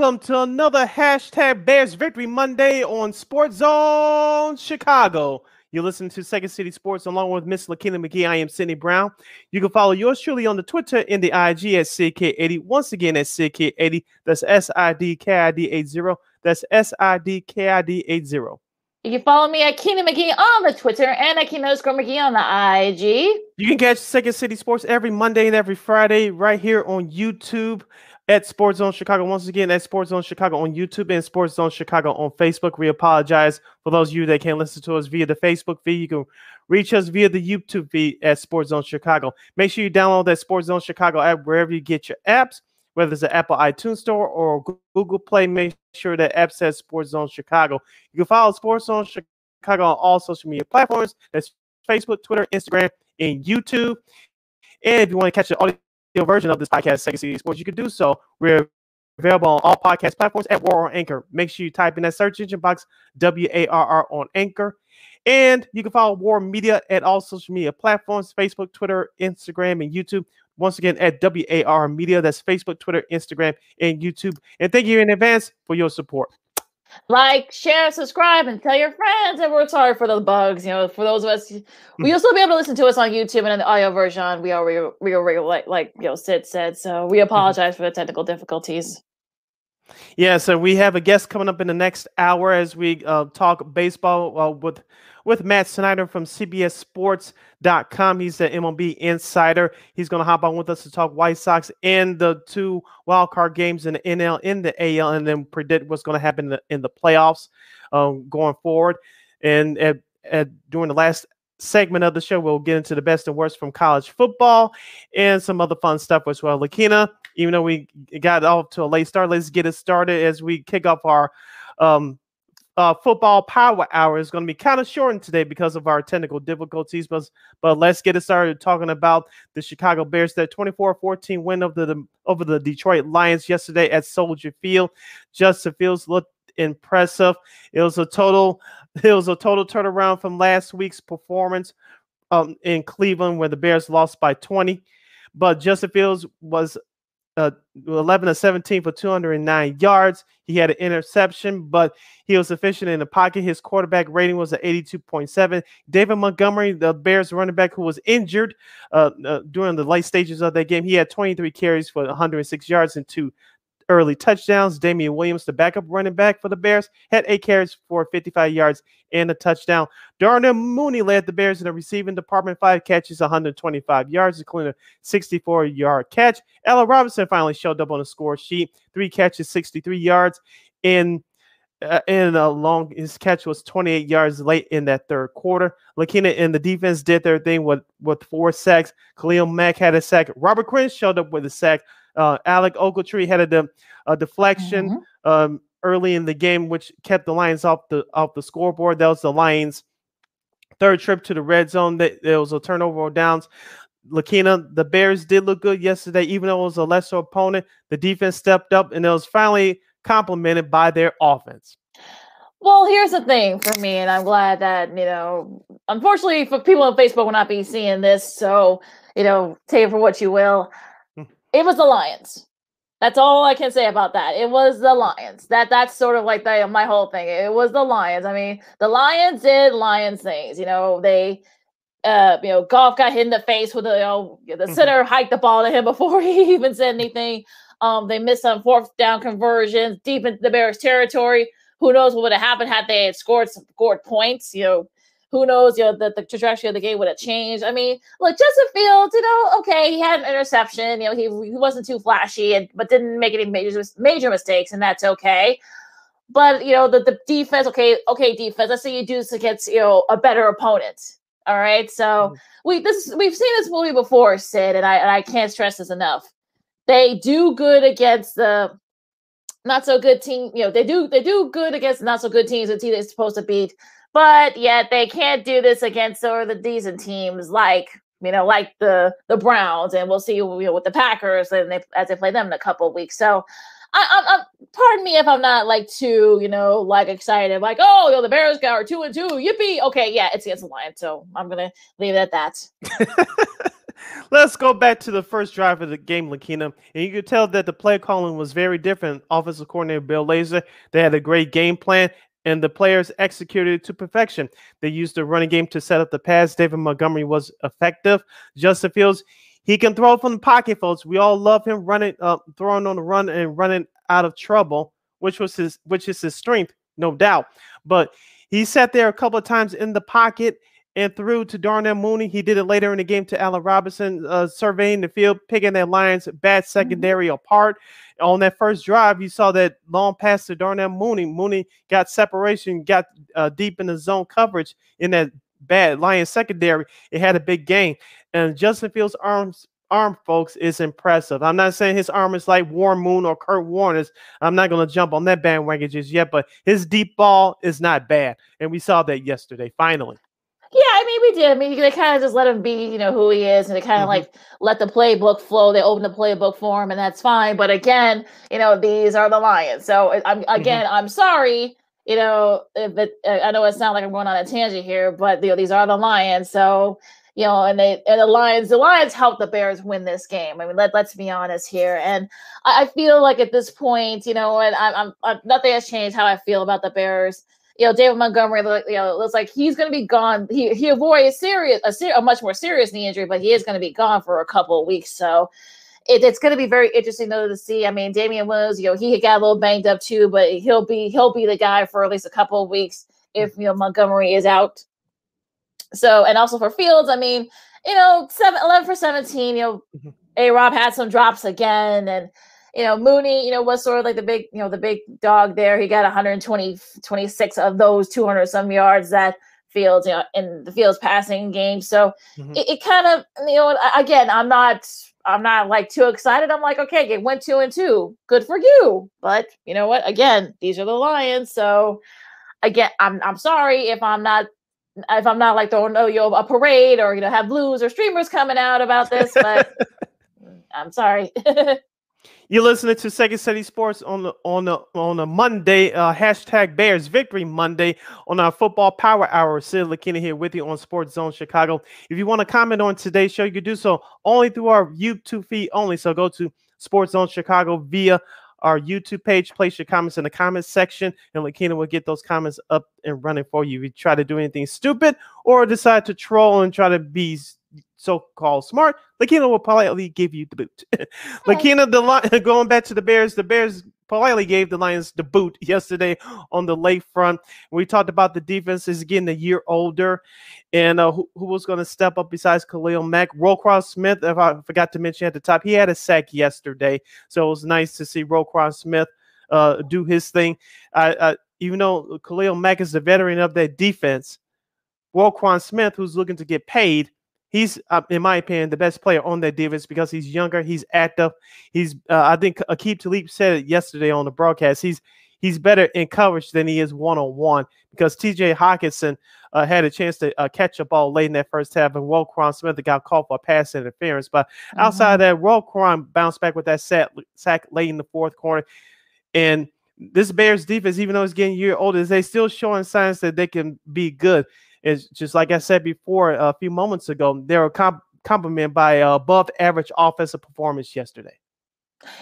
Welcome to another hashtag Bears Victory Monday on Sports Zone Chicago. You're listening to Second City Sports along with Miss Lakina McGee. I am Sydney Brown. You can follow yours truly on the Twitter and the IG at SidK80. Once again, at SidK80. That's S I D K I D 80. That's S I D K I D 80. You can follow me at Keenan McGee on the Twitter and at Keenan underscore McGee on the IG. You can catch Second City Sports every Monday and every Friday right here on YouTube at Sports Zone Chicago. Once again, at Sports Zone Chicago on YouTube and Sports Zone Chicago on Facebook. We apologize for those of you that can't listen to us via the Facebook feed. You can reach us via the YouTube feed at Sports Zone Chicago. Make sure you download that Sports Zone Chicago app wherever you get your apps, whether it's the Apple iTunes Store or Google Play. Make sure that app says Sports Zone Chicago. You can follow Sports Zone Chicago on all social media platforms. That's Facebook, Twitter, Instagram, and YouTube. And if you want to catch the audio version of this podcast, Second Sports, you can do so. We're available on all podcast platforms at War on Anchor. Make sure you type in that search engine box W A R R on Anchor. And you can follow War Media at all social media platforms Facebook, Twitter, Instagram, and YouTube. Once again, at WAR Media. That's Facebook, Twitter, Instagram, and YouTube. And thank you in advance for your support. Like, share, subscribe, and tell your friends. And we're sorry for the bugs. You know, for those of us, we'll hmm. still be able to listen to us on YouTube and in the audio version. We are real, real, real like, like you know, Sid said. So we mm-hmm. apologize for the technical difficulties. Yeah, so we have a guest coming up in the next hour as we uh, talk baseball uh, with with Matt Snyder from CBSSports.com. He's the MLB insider. He's going to hop on with us to talk White Sox and the two wild card games in the NL, in the AL, and then predict what's going to happen in the, in the playoffs um, going forward. And at, at, during the last segment of the show, we'll get into the best and worst from college football and some other fun stuff as well. Lakina, even though we got off to a late start, let's get it started as we kick off our um, uh, football power hour is going to be kind of shortened today because of our technical difficulties. But, but let's get it started talking about the Chicago Bears. That 24-14 win over the over the Detroit Lions yesterday at Soldier Field. Justin Fields looked impressive. It was a total it was a total turnaround from last week's performance um, in Cleveland where the Bears lost by 20. But Justin Fields was uh, 11 to 17 for 209 yards. He had an interception, but he was efficient in the pocket. His quarterback rating was at 82.7. David Montgomery, the Bears running back who was injured uh, uh, during the late stages of that game, he had 23 carries for 106 yards and two early touchdowns. Damien Williams, the backup running back for the Bears, had eight carries for 55 yards and a touchdown. Darnell Mooney led the Bears in the receiving department, five catches, 125 yards, including a 64 yard catch. Allen Robinson finally showed up on the score sheet, three catches, 63 yards. In uh, and a long his catch was 28 yards late in that third quarter. Lakina and the defense did their thing with with four sacks. Khalil Mack had a sack. Robert Quinn showed up with a sack. Uh, Alec Ogletree had a, a deflection mm-hmm. um, early in the game, which kept the Lions off the off the scoreboard. That was the Lions' third trip to the red zone. That there was a turnover or downs. Lakina, the Bears did look good yesterday, even though it was a lesser opponent. The defense stepped up, and it was finally complemented by their offense. Well, here's the thing for me, and I'm glad that you know. Unfortunately, for people on Facebook will not be seeing this, so you know, take it for what you will. It was the Lions. That's all I can say about that. It was the Lions. That that's sort of like the, my whole thing. It was the Lions. I mean, the Lions did Lions things. You know, they uh, you know, Goff got hit in the face with the, you know, the mm-hmm. center hiked the ball to him before he even said anything. Um, they missed some fourth down conversions deep into the Bears territory. Who knows what would have happened had they had scored scored points? You know, who knows, you know, the, the trajectory of the game would have changed. I mean, look, Justin Fields, you know, okay, he had an interception, you know, he, he wasn't too flashy, and but didn't make any major major mistakes, and that's okay. But you know, the, the defense, okay, okay, defense. Let's say you do this against you know a better opponent. All right. So mm-hmm. we this we've seen this movie before, Sid, and I and I can't stress this enough. They do good against the not so good team. You know, they do they do good against not so good teams. The team they're supposed to beat but yet they can't do this against some of the decent teams like you know like the the Browns, and we'll see you know with the Packers and they as they play them in a couple of weeks. So. I, I, pardon me if I'm not like too, you know, like excited, like, oh, you know, the Bears got are two and two, yippee. Okay, yeah, it's against the Lions, so I'm gonna leave it at that. Let's go back to the first drive of the game, Lakina. And you could tell that the play calling was very different. Offensive coordinator Bill Lazor, they had a great game plan, and the players executed it to perfection. They used the running game to set up the pass. David Montgomery was effective. Justin Fields, he can throw from the pocket, folks. We all love him running, uh, throwing on the run and running out of trouble, which was his, which is his strength, no doubt. But he sat there a couple of times in the pocket and threw to Darnell Mooney. He did it later in the game to Allen Robinson, uh, surveying the field, picking their Lions bad mm-hmm. secondary mm-hmm. apart. On that first drive, you saw that long pass to Darnell Mooney. Mooney got separation, got uh, deep in the zone coverage in that bad Lions secondary. It had a big gain. And Justin Fields' arms arm, folks, is impressive. I'm not saying his arm is like Warren Moon or Kurt Warner's. I'm not going to jump on that bandwagon just yet, but his deep ball is not bad. And we saw that yesterday, finally. Yeah, I mean, we did. I mean, they kind of just let him be, you know, who he is, and they kind of mm-hmm. like let the playbook flow. They open the playbook for him, and that's fine. But again, you know, these are the Lions. So I'm again, mm-hmm. I'm sorry. You know, if it, I know it sounds like I'm going on a tangent here, but you know, these are the Lions. So you know, and they and the Lions, the Lions helped the Bears win this game. I mean, let let's be honest here. And I, I feel like at this point, you know, and I'm, I'm, I'm nothing has changed how I feel about the Bears you know, David Montgomery, you know, looks like he's going to be gone. He he avoided a serious, a, ser- a much more serious knee injury, but he is going to be gone for a couple of weeks. So it, it's going to be very interesting though to see. I mean, Damien Williams, you know, he got a little banged up too, but he'll be he'll be the guy for at least a couple of weeks if you know Montgomery is out. So and also for Fields, I mean, you know, seven, 11 for 17, you know, mm-hmm. A Rob had some drops again and you know, Mooney, you know, was sort of like the big, you know, the big dog there. He got 120, 26 of those 200 some yards that Fields, you know, in the Fields passing game. So mm-hmm. it, it kind of, you know, again, I'm not, I'm not like too excited. I'm like, okay, it went two and two. Good for you. But you know what? Again, these are the Lions. So again, I'm, I'm sorry if I'm not if I'm not like throwing oh, you know, a parade or you know have blues or streamers coming out about this, but I'm sorry. You're listening to Second City Sports on the on the on a Monday, uh, hashtag Bears Victory Monday on our Football Power Hour. Sid Lakina here with you on Sports Zone Chicago. If you want to comment on today's show, you can do so only through our YouTube feed only. So go to Sports Zone Chicago via our YouTube page. Place your comments in the comments section, and Lakina will get those comments up and running for you. If you try to do anything stupid or decide to troll and try to be so-called smart, Lakina will politely give you the boot. Lakina, the going back to the Bears, the Bears politely gave the Lions the boot yesterday on the late front. We talked about the defense is getting a year older, and uh, who, who, was going to step up besides Khalil Mack? Roquan Smith, if I forgot to mention at the top, he had a sack yesterday, so it was nice to see Roquan Smith uh, do his thing. even though Khalil Mack is the veteran of that defense, Roquan Smith, who's looking to get paid, he's, uh, in my opinion, the best player on that defense because he's younger, he's active. He's, uh, I think, Aqib Talib said it yesterday on the broadcast. He's he's better in coverage than he is one on one because T.J. Hockenson uh, had a chance to uh, catch a ball late in that first half, and Roquan Smith got called for pass interference. But mm-hmm. outside of that, Roquan bounced back with that sack, sack late in the fourth quarter, and this Bears defense, even though it's getting year older, they still showing signs that they can be good is just like I said before a few moments ago, they were comp- complimented by above average offensive performance yesterday.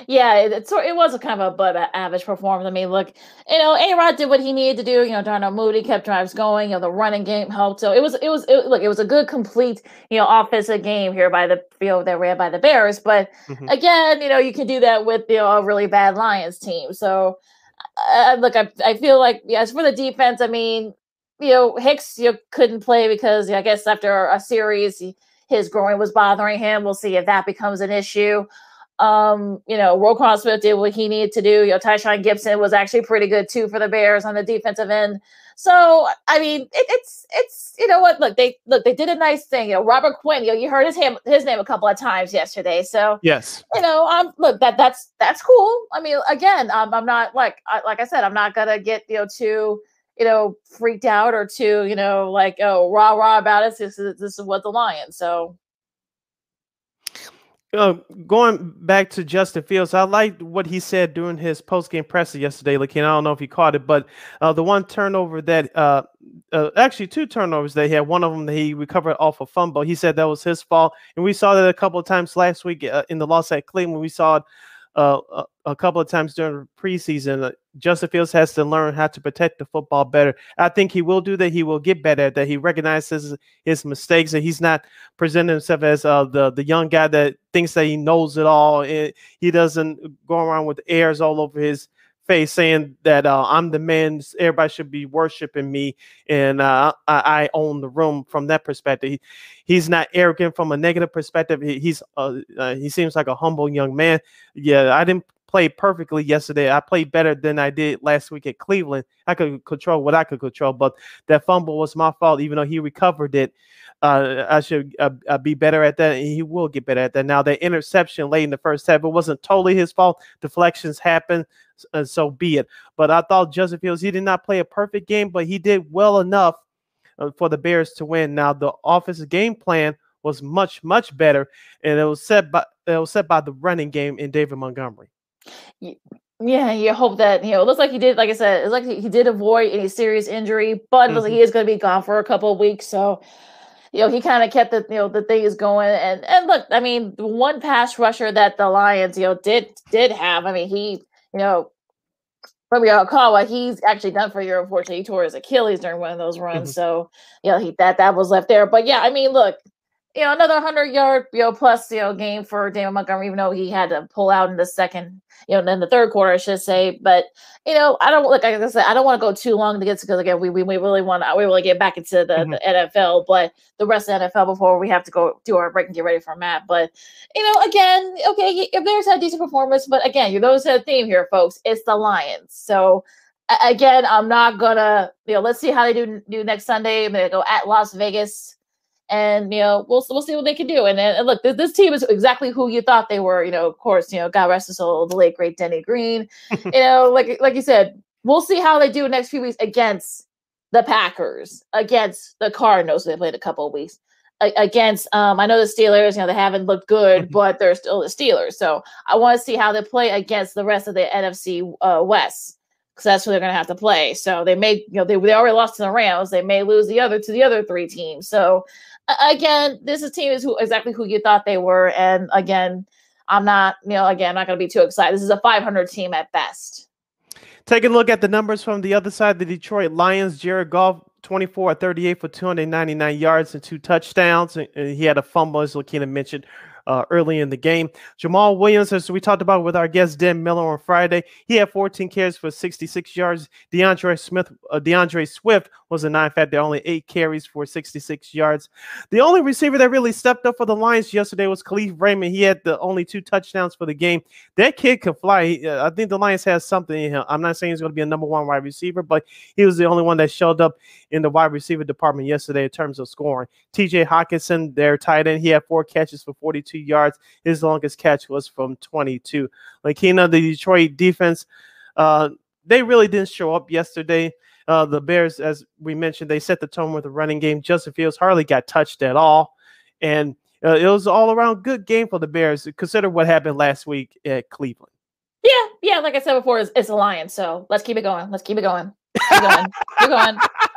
Yeah, it, it, it was a kind of above average performance. I mean, look, you know, A Rod did what he needed to do. You know, Darnell Mooney kept drives going. You know, the running game helped. So it was, it was, it, look, it was a good, complete, you know, offensive game here by the field that ran by the Bears. But mm-hmm. again, you know, you can do that with you know a really bad Lions team. So uh, look, I, I feel like yes, for the defense, I mean, you know, Hicks you know, couldn't play because I guess after a series, he, his groin was bothering him. We'll see if that becomes an issue. Um, you know, Roquan Smith did what he needed to do. You know, Tashaun Gipson was actually pretty good too for the Bears on the defensive end. So, I mean, it, it's it's you know what? Look, they look they did a nice thing. You know, Robert Quinn. You know, you heard his name his name a couple of times yesterday. So yes, you know, um, look that that's that's cool. I mean, again, um, I'm not like I, like I said, I'm not gonna get you know too you know, freaked out or too, you know, like, oh, rah rah about it. This is this is what the Lions. So uh, going back to Justin Fields, I liked what he said during his post game presser yesterday. Like, I don't know if he caught it, but uh, the one turnover that uh, uh, actually two turnovers they had. One of them that he recovered off a fumble. He said that was his fault, and we saw that a couple of times last week uh, in the loss at Cleveland. We saw it a, a, couple of times during the preseason. Uh, Justin Fields has to learn how to protect the football better. I think he will do that. He will get better at that. He recognizes his mistakes and he's not presenting himself as uh, the the young guy that thinks that he knows it all. It, he doesn't go around with airs all over his face saying that uh, I'm the man. Everybody should be worshiping me, and uh, I, own the room. From that perspective, he, he's not arrogant from a negative perspective. He, he's uh, uh, he seems like a humble young man. Yeah, I didn't play perfectly yesterday. I played better than I did last week at Cleveland. I could control what I could control, but that fumble was my fault. Even though he recovered it, uh, I should uh, uh, be better at that, and he will get better at that. Now, the interception late in the first half, it wasn't totally his fault. Deflections happen, uh, so be it. But I thought Justin Fields, he did not play a perfect game, but he did well enough uh, for the Bears to win. Now, the offensive game plan was much, much better, and it was set by it was set by the running game in David Montgomery. Yeah, you hope that you know. It looks like he did. Like I said, it's like he did avoid any serious injury, but mm-hmm. like he is going to be gone for a couple of weeks. So you know, he kind of kept the you know the things going. And and look, I mean, one pass rusher that the Lions you know did did have. I mean, he you know from your call what he's actually done for you. Unfortunately, he tore his Achilles during one of those runs. Mm-hmm. So you know he that that was left there. But yeah, I mean, look, you know, another hundred yard, you know, plus, you know, game for Damon Montgomery, even though he had to pull out in the second, you know, in the third quarter, I should say. But you know, I don't like I said, I don't want to go too long to get to because again, we, we we really want to we really get back into the, mm-hmm. the NFL, but the rest of the NFL before we have to go do our break and get ready for Matt. But you know, again, okay, if there's a decent performance, but again, you know, a theme here, folks. It's the Lions. So again, I'm not gonna, you know, let's see how they do do next Sunday. I'm gonna go at Las Vegas and you know we'll we'll see what they can do. And, and look, this, this, team is exactly who you thought they were. You know, of course, you know, God rest his soul, the late great Denny Green. you know, like like you said, we'll see how they do next few weeks against the Packers, against the Cardinals. They played a couple of weeks against. Um, I know the Steelers. You know, they haven't looked good, mm-hmm. but they're still the Steelers. So I want to see how they play against the rest of the NFC uh, West because that's who they're going to have to play. So they may, you know, they, they already lost to the Rams. They may lose the other to the other three teams. So again, this is team is who exactly who you thought they were, and again, I'm not, you know, again, I'm not going to be too excited. This is a 500 team at best. Taking a look at the numbers from the other side, the Detroit Lions, Jared Goff 24 38 for 299 yards and two touchdowns. And he had a fumble, as Lakina mentioned uh, early in the game. Jamaal Williams, as we talked about with our guest Dan Miller on Friday, he had 14 carries for 66 yards. DeAndre Smith, uh, D'Andre Swift was a nine-factor, only eight carries for 66 yards. The only receiver that really stepped up for the Lions yesterday was Kalif Raymond. He had the only two touchdowns for the game. That kid can fly. Uh, I think the Lions has something in him. I'm not saying he's going to be a number one wide receiver, but he was the only one that showed up in the wide receiver department yesterday in terms of scoring. TJ Hockenson, their tight end, he had four catches for 42 yards. His longest catch was from 22. Lakina, the Detroit defense, uh, they really didn't show up yesterday. Uh, the Bears, as we mentioned, they set the tone with the running game. Justin Fields hardly got touched at all. And uh, it was all around good game for the Bears. Consider what happened last week at Cleveland. Yeah, yeah. Like I said before, it's, it's a lion. So let's keep it going. Let's keep it going. Keep going. keep going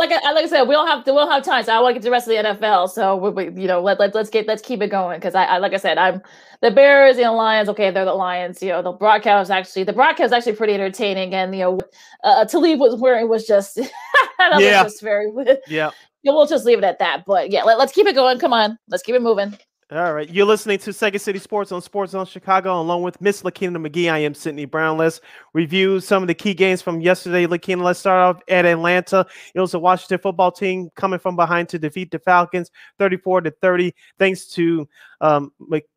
like I, like I said, we don't have to, we don't have time. So I want to get to the rest of the NFL. So we, we you know, let, let let's get let's keep it going because I, I, like I said, I'm the Bears and the Lions. Okay, they're the Lions. You know, the broadcast actually the broadcast is actually pretty entertaining, and you know, uh, Talib was wearing was just that yeah. was just very yeah. We'll just leave it at that. But yeah, let, let's keep it going. Come on, let's keep it moving. All right. You're listening to Second City Sports on Sports Zone Chicago, along with Miss Lakina McGee. I am Sydney Brown. Let's review some of the key games from yesterday. Lakina, let's start off at Atlanta. It was the Washington football team coming from behind to defeat the Falcons 34 to 30, thanks to um,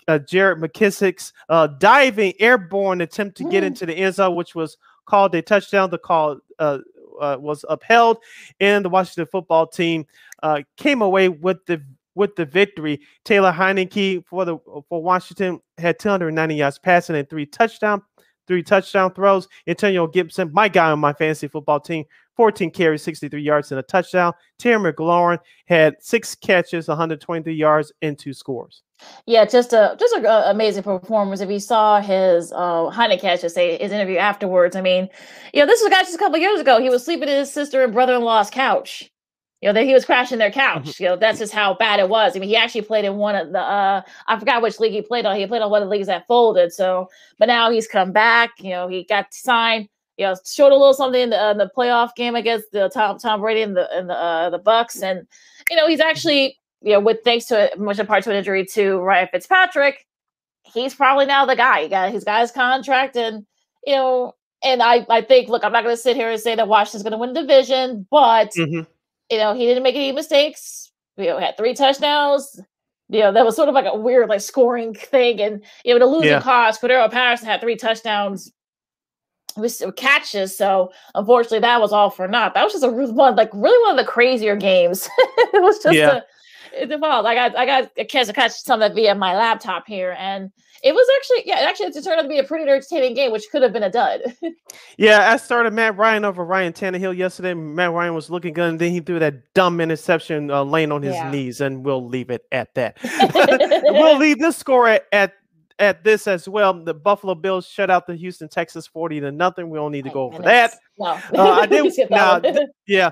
uh, Jared McKissic's uh, diving airborne attempt to get into the end zone, which was called a touchdown. The call uh, uh, was upheld, and the Washington football team uh, came away with the with the victory. Taylor Heinicke for the for Washington had 290 yards passing and three touchdown, three touchdown throws. Antonio Gibson, my guy on my fantasy football team, 14 carries, 63 yards and a touchdown. Terry McLaurin had six catches, 123 yards and two scores. Yeah, just a just an amazing performance. If you saw his uh I should say, his interview afterwards, I mean, you know, this was a guy just a couple years ago. He was sleeping in his sister and brother-in-law's couch you know, that he was crashing their couch. Mm-hmm. You know, that's just how bad it was. I mean, he actually played in one of the uh I forgot which league he played on. He played on one of the leagues that folded. So, but now he's come back. You know, he got signed. You know, showed a little something in the, uh, the playoff game against the Tom Tom Brady and the and the uh, the Bucs, and you know, he's actually you know, with thanks to much in part to an injury to Ryan Fitzpatrick, he's probably now the guy. He got he's got his contract, and you know, and I I think look, I'm not going to sit here and say that Washington's going to win the division, but mm-hmm you know, he didn't make any mistakes. You know, had three touchdowns. You know, that was sort of like a weird like scoring thing. And you know, the losing yeah. cause, Cordarrelle Patterson had three touchdowns with catches. So unfortunately, that was all for naught. That was just a one, like really one of the crazier games. it was just yeah. a, it evolved. I got I got a chance to catch some of it via my laptop here, and it was actually, yeah, it actually, it turned out to be a pretty entertaining game, which could have been a dud. yeah, I started Matt Ryan over Ryan Tannehill yesterday. Matt Ryan was looking good, and then he threw that dumb interception uh, laying on his yeah. knees, and we'll leave it at that. we'll leave this score at, at at this as well. The Buffalo Bills shut out the Houston Texas 40 to nothing. We don't need to go over that. No. Uh, I did now, th- yeah.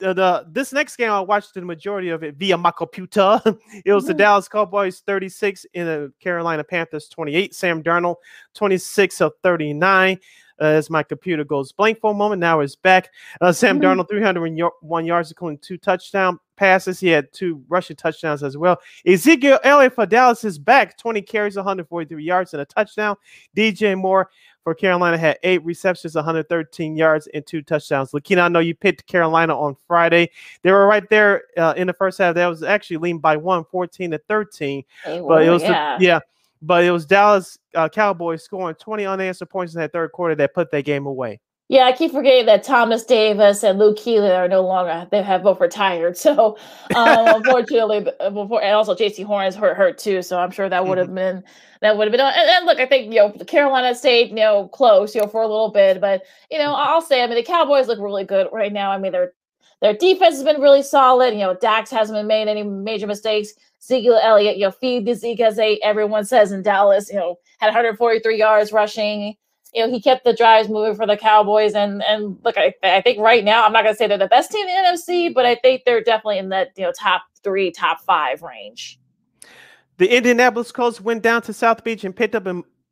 The, the, this next game I watched the majority of it via my computer. it was mm-hmm. the Dallas Cowboys 36 in the Carolina Panthers 28. Sam Darnold 26 of 39 uh, as my computer goes blank for a moment. Now it's back. Uh, Sam mm-hmm. Darnold, 301 yards, including two touchdown passes. He had two rushing touchdowns as well. Ezekiel Elliott for Dallas is back, 20 carries, 143 yards, and a touchdown. DJ Moore for Carolina had eight receptions, 113 yards, and two touchdowns. Lakina, I know you picked Carolina on Friday. They were right there uh, in the first half. That was actually leaned by one, 14 to 13. Hey, but it was yeah. The, yeah but it was Dallas uh, Cowboys scoring 20 unanswered points in that third quarter that put that game away. Yeah, I keep forgetting that Thomas Davis and Luke Kuechly are no longer. They have both retired. So, um, unfortunately, before and also Jaycee Horn is hurt, hurt too. So I'm sure that would have mm-hmm. been that would have been. And, and, look, I think you know Carolina stayed you know close you know for a little bit, but you know I'll say I mean the Cowboys look really good right now. I mean they're their defense has been really solid. You know, Dak hasn't been made any major mistakes. Ezekiel Elliott, you know, feed the Zeke as they everyone says in Dallas. You know, had 143 yards rushing. You know, he kept the drives moving for the Cowboys. And and look, I, I think right now I'm not going to say they're the best team in the NFC, but I think they're definitely in that you know top three, top five range. The Indianapolis Colts went down to South Beach and picked up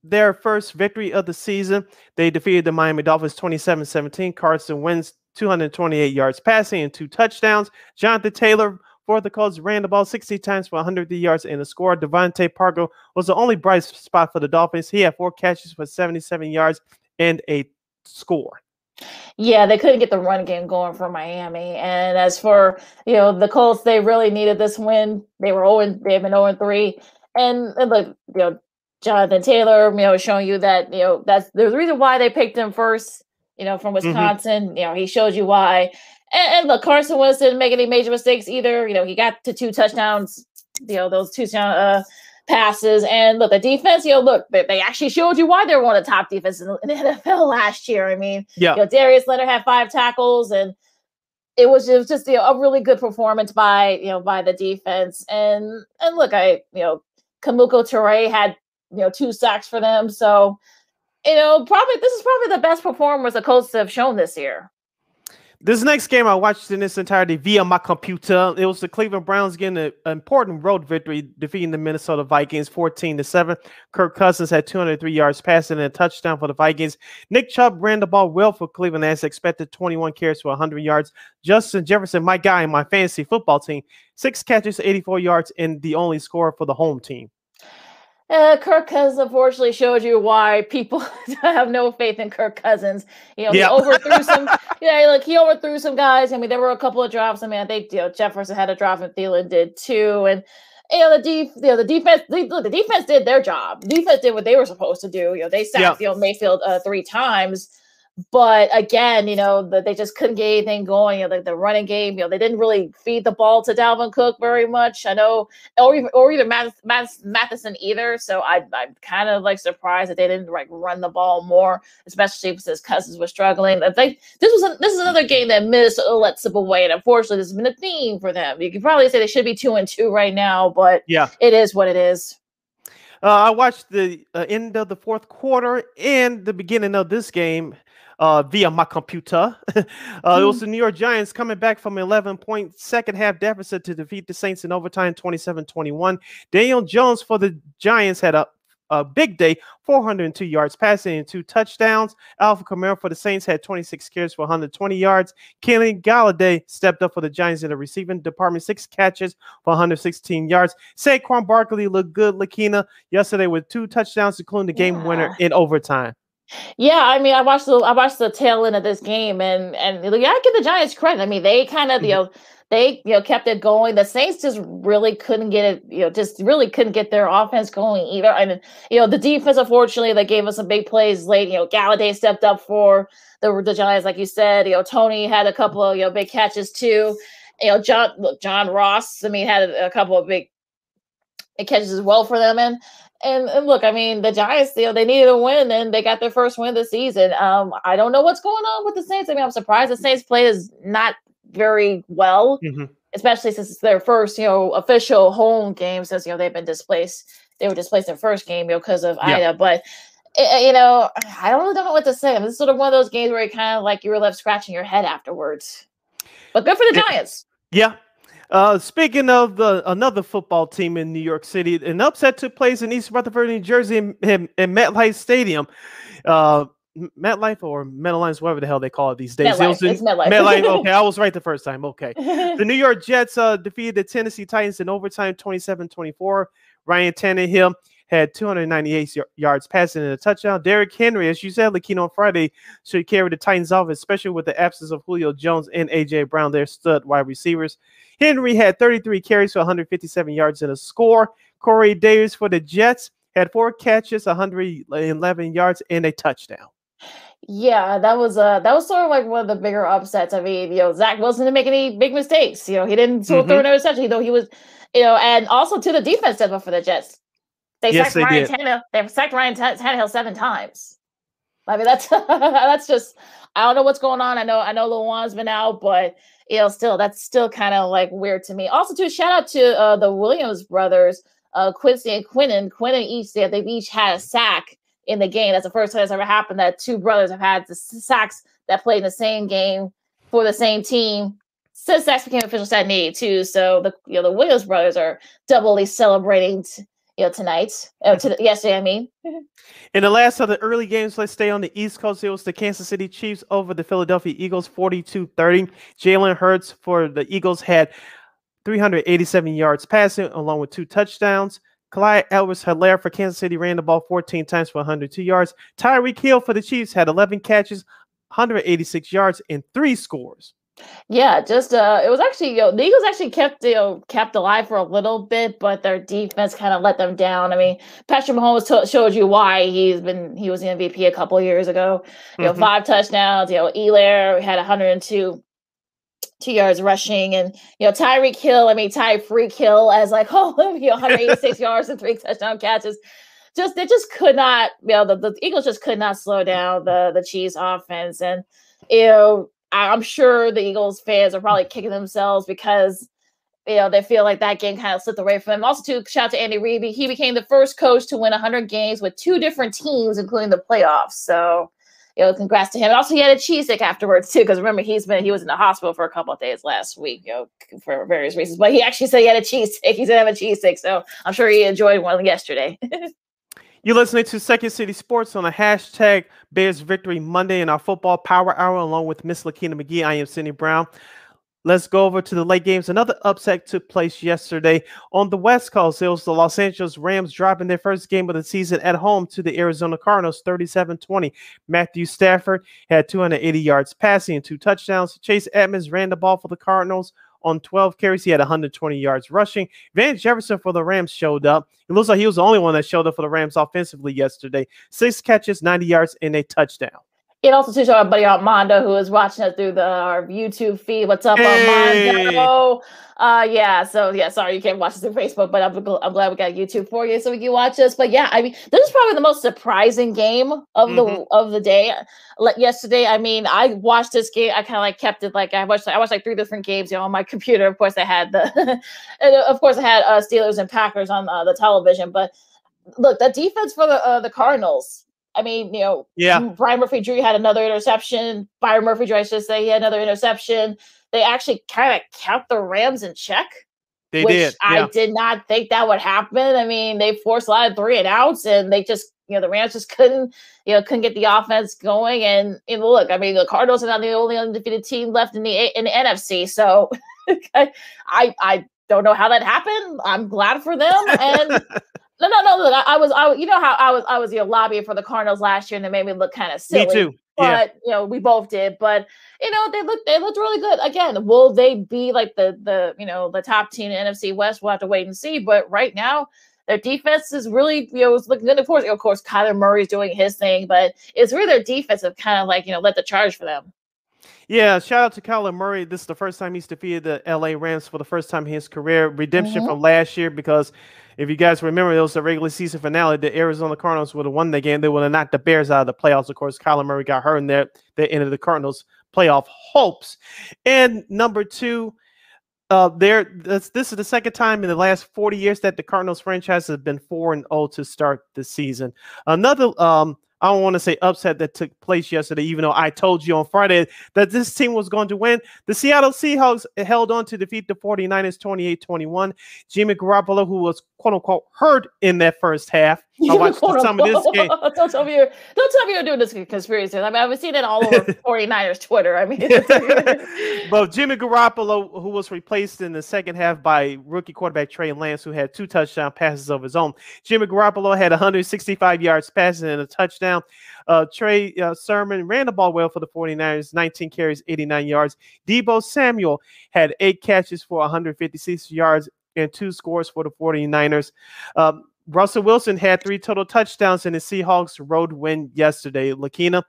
their first victory of the season. They defeated the Miami Dolphins 27 17. Carson Wentz 228 yards passing and two touchdowns. Jonathan Taylor for the Colts ran the ball 60 times for 100 yards and a score. DeVante Parker was the only bright spot for the Dolphins. He had four catches for 77 yards and a score. Yeah, they couldn't get the run game going for Miami. And as for you know the Colts, they really needed this win. They were 0 they've been 0 3. And, and look, you know, Jonathan Taylor, you know, showing you that, you know, that's there's a reason why they picked him first you know, from mm-hmm. Wisconsin. Mm-hmm. You know, he showed you why. And, and, look, Carson Wentz didn't make any major mistakes either. You know, he got to two touchdowns. You know, those two uh, passes. And look, the defense. You know, look, they, they actually showed you why they're one of the top defenses in, the NFL last year. I mean, yeah, you know, Darius Leonard had five tackles and. It was, it was just you know, a really good performance by you know by the defense and and look I you know Kemoko Turay had you know two sacks for them so you know, probably this is probably the best performance the Colts have shown this year. This next game I watched in its entirety via my computer. It was the Cleveland Browns getting an important road victory, defeating the Minnesota Vikings 14 to 7. Kirk Cousins had 203 yards passing and a touchdown for the Vikings. Nick Chubb ran the ball well for Cleveland as expected, 21 carries for 100 yards. Justin Jefferson, my guy in my fantasy football team, six catches, 84 yards, and the only score for the home team. Uh, Kirk has unfortunately showed you why people have no faith in Kirk Cousins. You know, yep. he overthrew some. yeah, like he overthrew some guys. I mean, there were a couple of drops. I mean, I think you know Jefferson had a drop and Thielen did too. And you know the def, you know the defense. The, the defense did their job. The defense did what they were supposed to do. You know, they sacked yep. you know Mayfield uh, three times but again, you know, the, they just couldn't get anything going. You know, the, the running game, you know, they didn't really feed the ball to Dalvin Cook very much. I know, or even or either Math, Math, Mattison either. So I, I'm kind of like surprised that they didn't like run the ball more, especially since his Cousins was struggling. I think this was a, this is another game that Minnesota let slip away, and unfortunately, this has been a theme for them. You could probably say they should be two and two right now, but yeah, it is what it is. Uh, I watched the uh, end of the fourth quarter and the beginning of this game uh, via my computer. uh, mm. It was hmm. the New York Giants coming back from 11 point second half deficit to defeat the Saints in overtime 27 21. Daniel Jones for the Giants had a a big day, 402 yards passing and two touchdowns. Alvin Kamara for the Saints had 26 carries for 120 yards. Kenny Golladay stepped up for the Giants in the receiving department, six catches for 116 yards. Saquon Barkley looked good, Lakina, yesterday with two touchdowns, including the game yeah. winner in overtime. Yeah, I mean, I watched the I watched the tail end of this game, and and yeah, I give the Giants credit. I mean, they kind of mm-hmm. you know they you know kept it going. The Saints just really couldn't get it, you know, just really couldn't get their offense going either. I mean, you know, the defense unfortunately they gave us some big plays late. You know, Golladay stepped up for the the Giants, like you said. You know, Tony had a couple of you know big catches too. You know, John John Ross, I mean, had a, a couple of big catches as well for them. And and, and, look, I mean, the Giants, you know, they needed a win and they got their first win this season. Um, I don't know what's going on with the Saints. I mean, I'm surprised the Saints play is not very well, mm-hmm. especially since it's their first, you know, official home game since you know they've been displaced. They were displaced their first game, you know, because of yeah. Ida. But it, eh, eh, you know, I don't know what to say. I mean, it's sort of one of those games where you kind of like you were left scratching your head afterwards. But good for the Giants. Yeah. Uh, speaking of the another football team in New York City, an upset took place in East Rutherford, New Jersey, in, in, in MetLife Stadium. Uh, MetLife or MetLife, whatever the hell they call it these days. MetLife. It in, MetLife. MetLife. Okay, I was right the first time. Okay. the New York Jets uh, defeated the Tennessee Titans in overtime 27-24. Ryan Tannehill had 298 yards passing and a touchdown. Derrick Henry, as you said, Lakina on Friday, should carry the Titans off, especially with the absence of Julio Jones and AJ Brown, their stud wide receivers. Henry had 33 carries for 157 yards and a score. Corey Davis for the Jets had four catches, 111 yards, and a touchdown. Yeah, that was uh that was sort of like one of the bigger upsets. I mean, you know, Zach Wilson didn't make any big mistakes. You know, he didn't mm-hmm. throw an interception, though he was, you know, and also to the defense step up for the Jets. They yes, sacked they Ryan did. Tannehill. They sacked Ryan Tannehill seven times. I mean, that's that's just I don't know what's going on. I know I know Lewan's been out, but you know, still that's still kind of like weird to me. Also, to shout out to uh, the Williams brothers, uh, Quincy and Quinnen. Quinnen each they've each had a sack in the game. That's the first time it's ever happened that two brothers have had the sacks that played in the same game for the same team since sacks became official stat in '82. So the you know the Williams brothers are doubly celebrating. T- you know, tonight, uh, to the, yesterday, I mean. In the last of the early games, let's stay on the East Coast. It was the Kansas City Chiefs over the Philadelphia Eagles 42 30. Jalen Hurts for the Eagles had 387 yards passing, along with two touchdowns. Clyde Edwards Helaire for Kansas City ran the ball 14 times for 102 yards. Tyreek Hill for the Chiefs had 11 catches, 186 yards, and three scores. Yeah, just uh, it was actually you know, the Eagles actually kept you know, kept alive for a little bit, but their defense kind of let them down. I mean, Patrick Mahomes t- showed you why he's been he was the MVP a couple years ago. You know, mm-hmm. five touchdowns. You know, Helaire had 102 two yards rushing, and you know Tyreek Hill. I mean Tyreek Hill as like oh you know 186 yards and three touchdown catches. Just they just could not. You know the, the Eagles just could not slow down the the Chiefs offense, and you know I'm sure the Eagles fans are probably kicking themselves because you know they feel like that game kind of slipped away from them. Also, to shout out to Andy Reid, he became the first coach to win 100 games with two different teams, including the playoffs. So you know, congrats to him. Also, he had a cheese stick afterwards too, because remember he's been he was in the hospital for a couple of days last week, you know, for various reasons. But he actually said he had a cheese stick. He said have a cheese stick, so I'm sure he enjoyed one yesterday. You're listening to Second City Sports on the hashtag Bears Victory Monday in our football power hour, along with Miss Lakina McGee. I am Sydney Brown. Let's go over to the late games. Another upset took place yesterday on the West Coast. It was the Los Angeles Rams dropping their first game of the season at home to the Arizona Cardinals 37 20. Matthew Stafford had 280 yards passing and two touchdowns. Chase Edmonds ran the ball for the Cardinals on 12 carries. He had 120 yards rushing. Van Jefferson for the Rams showed up. It looks like he was the only one that showed up for the Rams offensively yesterday. Six catches, 90 yards, and a touchdown. And also to our buddy Armando who is watching us through the our YouTube feed. What's up, hey. Armando? Uh, yeah. So yeah, sorry you can't watch us through Facebook, but I'm, I'm glad we got YouTube for you so we can watch us. But yeah, I mean, this is probably the most surprising game of mm-hmm. the of the day. Like yesterday, I mean, I watched this game. I kind of like kept it like I watched. I watched like three different games, you know, on my computer. Of course, I had the, and of course, I had uh, Steelers and Packers on uh, the television, but look, the defense for the uh, the Cardinals. I mean, you know, yeah. Byron Murphy Drew had another interception. Byron Murphy Drew, I should say, he had another interception. They actually kind of kept the Rams in check. They which did. I yeah. did not think that would happen. I mean, they forced a lot of three and outs, and they just, you know, the Rams just couldn't, you know, couldn't get the offense going. And you know, look, I mean, the Cardinals are not the only undefeated team left in the in the NFC. So I I don't know how that happened. I'm glad for them. And no, no, no. Look, I, I was, I, you know how I was, I was, you know, lobbying for the Cardinals last year, and it made me look kind of silly. Me too. But you know, we both did. But you know, they look, they looked really good. Again, will they be like the the you know the top team in NFC West? We'll have to wait and see. But right now, their defense is really, you know, it's looking good. Of course, of course, Kyler Murray's doing his thing, but it's really their defense have kind of like you know let the charge for them. Yeah, shout out to Kyler Murray. This is the first time he's defeated the LA Rams for the first time in his career. Redemption Mhm. from last year because if you guys remember, it was the regular season finale. The Arizona Cardinals would have won the game. They would have knocked the Bears out of the playoffs. Of course, Kyler Murray got hurt in there. That ended the Cardinals' playoff hopes. And number two, uh, there this, this is the second time in the last 40 years that the Cardinals franchise has been 4 and 0 to start the season. Another um I don't want to say upset that took place yesterday, even though I told you on Friday that this team was going to win. The Seattle Seahawks held on to defeat the 49ers 28 21. Jimmy Garoppolo, who was quote unquote hurt in that first half. I watched some of this game. don't tell me you're don't tell me you're doing this conspiracy. I mean, I've seen it all over 49ers Twitter. I mean, but Jimmy Garoppolo, who was replaced in the second half by rookie quarterback Trey Lance, who had two touchdown passes of his own. Jimmy Garoppolo had 165 yards passing and a touchdown. Uh, Trey uh, Sermon ran the ball well for the 49ers, 19 carries, 89 yards. Deebo Samuel had eight catches for 156 yards and two scores for the 49ers. Um, Russell Wilson had three total touchdowns in the Seahawks road win yesterday. Lakina,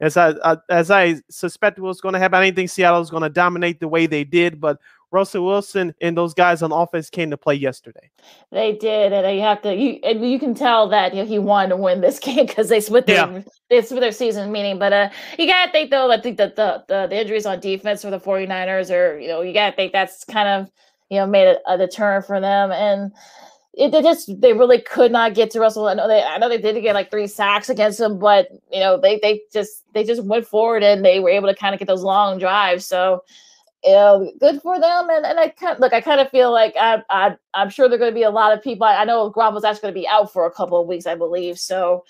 as I, I as I suspected was going to happen, I didn't think Seattle was going to dominate the way they did, but Russell Wilson and those guys on offense came to play yesterday. they did, and you have to you and you can tell that you know, he wanted to win this game because they split their Yeah. they split their season meeting. But uh, you gotta think though, I think that the, the the injuries on defense for the 49ers are you know you gotta think that's kind of you know made a, a deterrent for them and. It, they just they really could not get to Russell. I know they I know they did get like three sacks against him, but you know they they just they just went forward and they were able to kind of get those long drives. So you know, good for them. And and I kind look, I kind of feel like I I I'm sure there're going to be a lot of people. I, I know Garoppolo's actually going to be out for a couple of weeks, I believe. So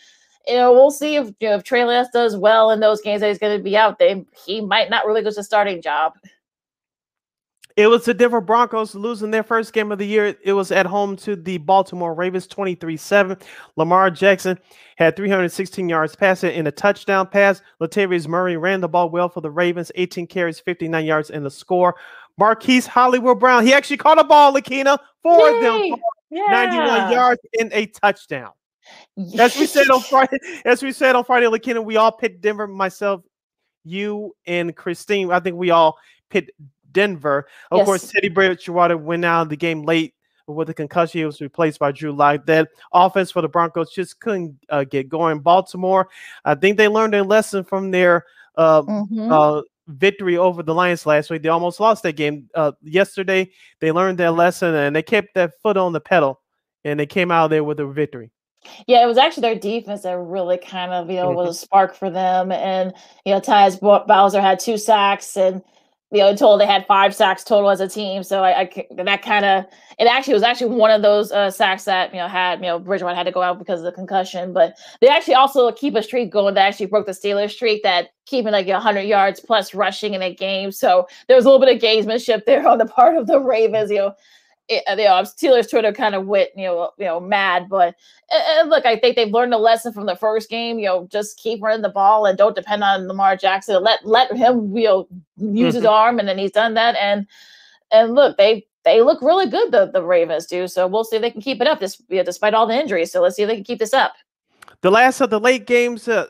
you know, we'll see if you know if Trey Lance does well in those games that he's going to be out. They he might not really get the starting job. It was the Denver Broncos losing their first game of the year. It was at home to the Baltimore Ravens 23 7. Lamar Jackson had 316 yards passing in a touchdown pass. Latavius Murray ran the ball well for the Ravens, 18 carries, 59 yards in the score. Marquise Hollywood Brown, he actually caught a ball, Lakina, for them, Yay! for Yeah. 91 yards in a touchdown. As we said on Friday, as we said on Friday, Lakina, we all picked Denver, myself, you, and Christine. I think we all picked Denver. Of course, Yes. Teddy Bridgewater went out of the game late with a concussion. He was replaced by Drew Lock. That offense for the Broncos just couldn't uh, get going. Baltimore, I think they learned a lesson from their uh, Mhm. uh, victory over the Lions last week. They almost lost that game uh, yesterday. They learned their lesson and they kept that foot on the pedal, and they came out there with a victory. Yeah, it was actually their defense that really kind of, you know, was a spark for them. And, you know, Tyus Bowser had two sacks and, you know, total they had five sacks total as a team. So I, that kind of, it actually was actually one of those uh, sacks that, you know, had, you know, Bridgewater had to go out because of the concussion. But they actually also keep a streak going that actually broke the Steelers streak that keeping like 100 yards plus rushing in a game. So there was a little bit of gamesmanship there on the part of the Ravens, you know it, you know, Steelers Twitter kind of went, you know, you know, mad. But and look, I think they've learned a lesson from the first game. You know, just keep running the ball and don't depend on Lamar Jackson. Let let him, you know, use his arm, and then he's done that. And and look, they they look really good. The the Ravens do. So we'll see if they can keep it up. This you know, despite all the injuries. So let's see if they can keep this up. The last of the late games, uh,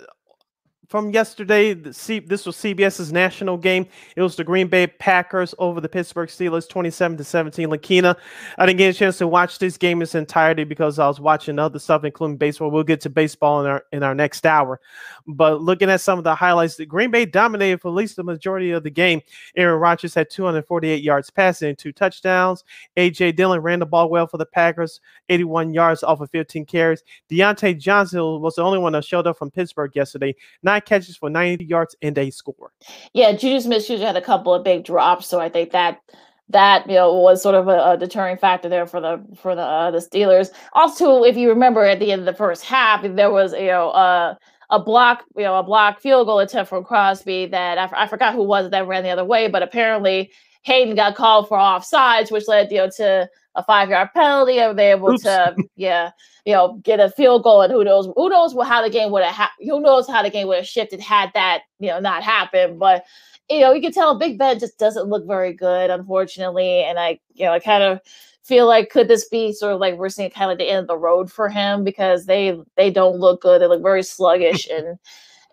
from yesterday. C, this was CBS's national game. It was the Green Bay Packers over the Pittsburgh Steelers, 27 to 17. Lakina, I didn't get a chance to watch this game in its entirety because I was watching other stuff, including baseball. We'll get to baseball in our in our next hour. But looking at some of the highlights, the Green Bay dominated for at least the majority of the game. Aaron Rodgers had 248 yards passing and two touchdowns. AJ Dillon ran the ball well for the Packers, 81 yards off of 15 carries. Diontae Johnson was the only one that showed up from Pittsburgh yesterday. Nine catches for 90 yards and a score. Yeah, Juju Smith-Schuster had a couple of big drops, so I think that that you know was sort of a, a deterring factor there for the for the uh, the Steelers. Also, if you remember at the end of the first half, there was you know uh, a block you know a block field goal attempt from Crosby that I, I forgot who was it that ran the other way, but apparently Hayden got called for offsides, which led you know to a five yard penalty. Are they able Oops. to yeah you know get a field goal and who knows who knows how the game would have ha- who knows how the game would have shifted had that you know not happened, but you know, you can tell Big Ben just doesn't look very good, unfortunately. And I, you know, I kind of feel like could this be sort of like we're seeing kind of like the end of the road for him because they they don't look good. They look very sluggish and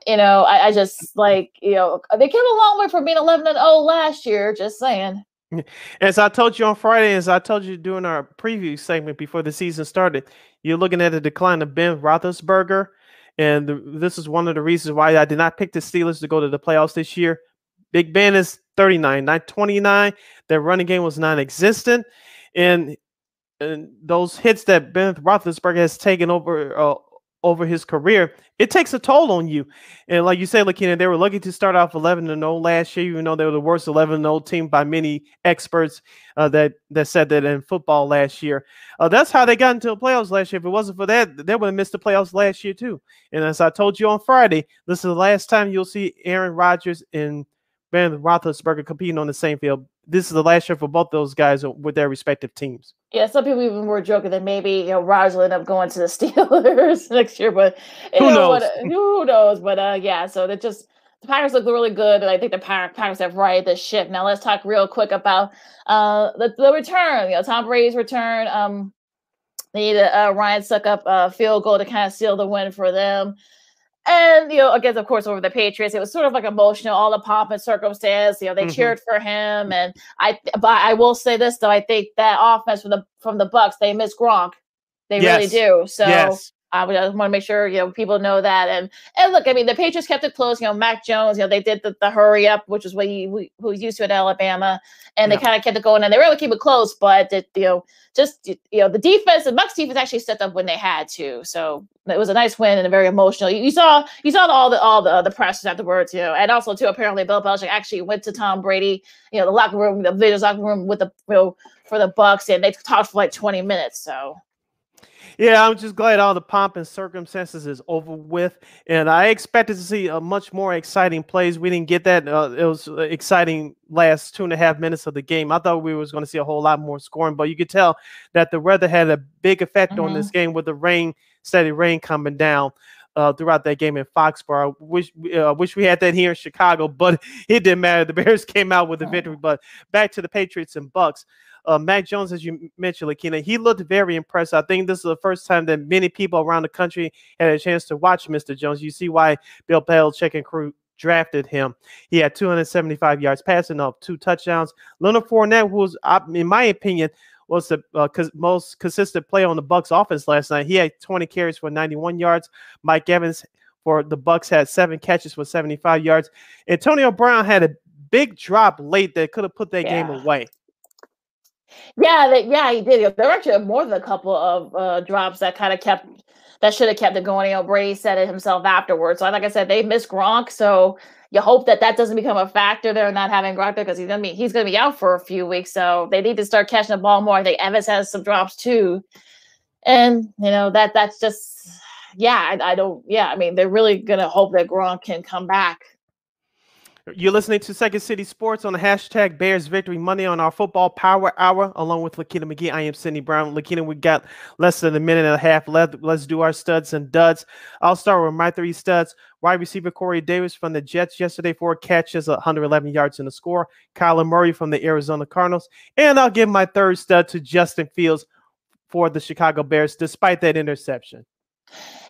you know, I, I just like, you know, uh, they came a long way from being 11 and 0 last year, just saying. As I told you on Friday, as I told you during our preview segment before the season started, you're looking at a decline of Ben Roethlisberger, and the, this is one of the reasons why I did not pick the Steelers to go to the playoffs this year Big Ben is 39, not 29. Their running game was non-existent, and and those hits that Ben Roethlisberger has taken over uh, over his career, it takes a toll on you. And like you said, Lakina, they were lucky to start off 11 and 0 last year, even though they were the worst 11 0 team by many experts uh, that that said that in football last year. Uh, that's how they got into the playoffs last year. If it wasn't for that, they would have missed the playoffs last year too. And as I told you on Friday, this is the last time you'll see Aaron Rodgers and Ben Roethlisberger competing on the same field. This is the last year for both those guys with their respective teams. Yeah, some people even were joking that maybe you know Rodgers will end up going to the Steelers next year, but who know, knows? What, who knows? But uh, yeah, so that just the Packers look really good, and I think the Packers have righted the ship. Now let's talk real quick about uh the, the return. You know, Tom Brady's return. Um, they need a uh, Ryan Succop a field goal to kind of seal the win for them. And you know, again, of course, over the Patriots, it was sort of like emotional, all the pomp and circumstance. You know, they mm-hmm. cheered for him, and I. But I will say this though, I think that offense from the from the Bucs, they miss Gronk. They yes. really do. So yes. I just want to make sure you know people know that. And and look, I mean, the Patriots kept it close. You know, Mac Jones. You know, they did the, the hurry up, which is what he who was used to in Alabama, and yeah. they kind of kept it going. And they really keep it close, but it, you know, just you know, the defense, the Bucs defense actually stepped up when they had to. So it was a nice win and a very emotional. You, you saw you saw all the all the uh, the press afterwards, you know, and also too apparently Bill Belichick actually went to Tom Brady, you know, the locker room, the video locker room with the you know, for the Bucs, and they talked for like twenty minutes. So yeah, I'm just glad all the pomp and circumstances is over with, and I expected to see a much more exciting plays. We didn't get that. Uh, it was exciting last two and a half minutes of the game. I thought we was going to see a whole lot more scoring, but you could tell that the weather had a big effect mm-hmm. on this mm-hmm. game with the rain, steady rain coming down. Uh, throughout that game in Foxborough. Wish uh, wish we had that here in Chicago, but it didn't matter. The Bears came out with a victory. But back to the Patriots and Bucs. Uh, Mac Jones, as you mentioned, Lakina, he looked very impressive. I think this is the first time that many people around the country had a chance to watch Mr. Jones. You see why Bill Belichick and crew drafted him. He had 275 yards passing up, two touchdowns. Leonard Fournette, who was, in my opinion, was the uh, most consistent player on the Bucs offense last night. He had 20 carries for 91 yards. Mike Evans for the Bucs had seven catches for 75 yards. Antonio Brown had a big drop late that could have put that yeah. game away. Yeah, they, yeah, he did. There were actually more than a couple of uh, drops that kind of kept that should have kept it going. You know, Brady said it himself afterwards. So, like I said, they missed Gronk, so you hope that that doesn't become a factor. They're not having Gronk because he's gonna be he's gonna be out for a few weeks. So they need to start catching the ball more. I think Evans has some drops too, and you know that that's just yeah. I, I don't yeah. I mean, they're really gonna hope that Gronk can come back. You're listening to Second City Sports on the hashtag Bears Victory Monday on our Football Power Hour, along with Lakina McGee. I am Sydney Brown. Lakina, we got less than a minute and a half left. Let's do our studs and duds. I'll start with my three studs. Wide receiver Corey Davis from the Jets yesterday, four catches, 111 yards in the score. Kyler Murray from the Arizona Cardinals. And I'll give my third stud to Justin Fields for the Chicago Bears, despite that interception.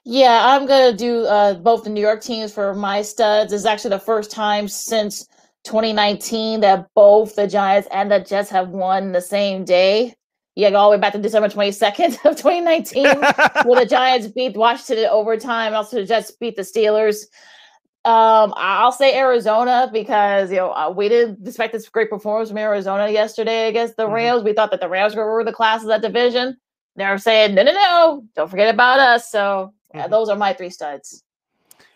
Yeah, I'm gonna do uh, both the New York teams for my studs. It's actually the first time since 2019 that both the Giants and the Jets have won the same day. Yeah, go all the way back to December 22nd of 2019, where the Giants beat Washington in overtime, and also the Jets beat the Steelers. Um, I'll say Arizona because you know uh, we didn't expect this great performance from Arizona yesterday against the mm-hmm. Rams. Mm-hmm. We thought that the Rams were the class of that division. They're saying no, no, no, don't forget about us. So mm-hmm. those are my three studs.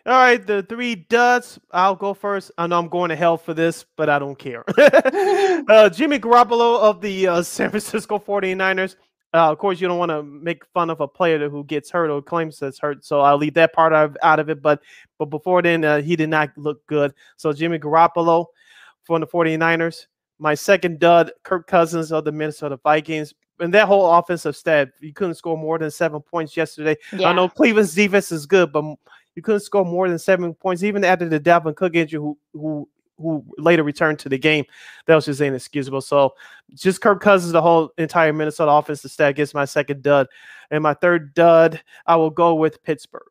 All right, the three duds. I'll go first. I know I'm going to hell for this, but I don't care. uh, Jimmy Garoppolo of the uh, San Francisco 49ers. Uh, of course, you don't want to make fun of a player who gets hurt or claims that's hurt, so I'll leave that part of, out of it. But but before then, uh, he did not look good. So Jimmy Garoppolo from the 49ers. My second dud, Kirk Cousins of the Minnesota Vikings and that whole offensive stat, you couldn't score more than seven points yesterday. Yeah. I know Cleveland's defense is good, but you couldn't score more than seven points, even after the Dalvin Cook injury, who who who later returned to the game. That was just inexcusable. So just Kirk Cousins, the whole entire Minnesota offensive stat gets my second dud. And my third dud, I will go with Pittsburgh.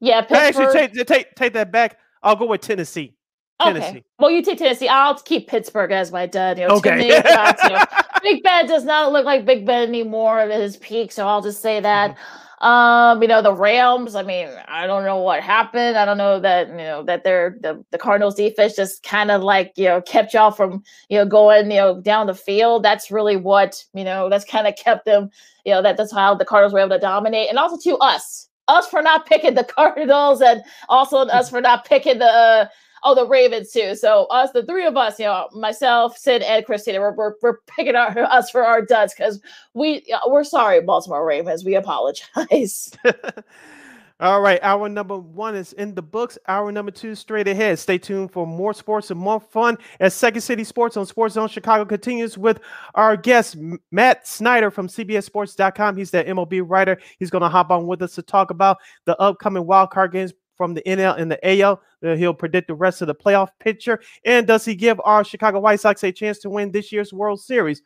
Yeah, Pittsburgh. Actually, take, take, take that back. I'll go with Tennessee. Tennessee. Okay. Well, you take Tennessee. I'll keep Pittsburgh as my dud. You know, okay. you know, Big Ben does not look like Big Ben anymore at his peak, so I'll just say that. Mm-hmm. Um, you know, the Rams, I mean, I don't know what happened. I don't know that, you know, that they're the, the Cardinals defense just kind of like, you know, kept y'all from, you know, going, you know, down the field. That's really what, you know, that's kind of kept them, you know, that that's how the Cardinals were able to dominate. And also to us, us for not picking the Cardinals and also us for not picking the uh, oh, the Ravens too. So us, the three of us, you know, myself, Sid, and Christina, we're, we're, we're picking our, us for our duds because we we're sorry, Baltimore Ravens. We apologize. All right, hour number one is in the books. Hour number two straight ahead. Stay tuned for more sports and more fun as Second City Sports on Sports Zone Chicago continues with our guest Matt Snyder from CBSSports.com. He's the MLB writer. He's going to hop on with us to talk about the upcoming wild card games from the NL and the AL. He'll predict the rest of the playoff picture. And does he give our Chicago White Sox a chance to win this year's World Series?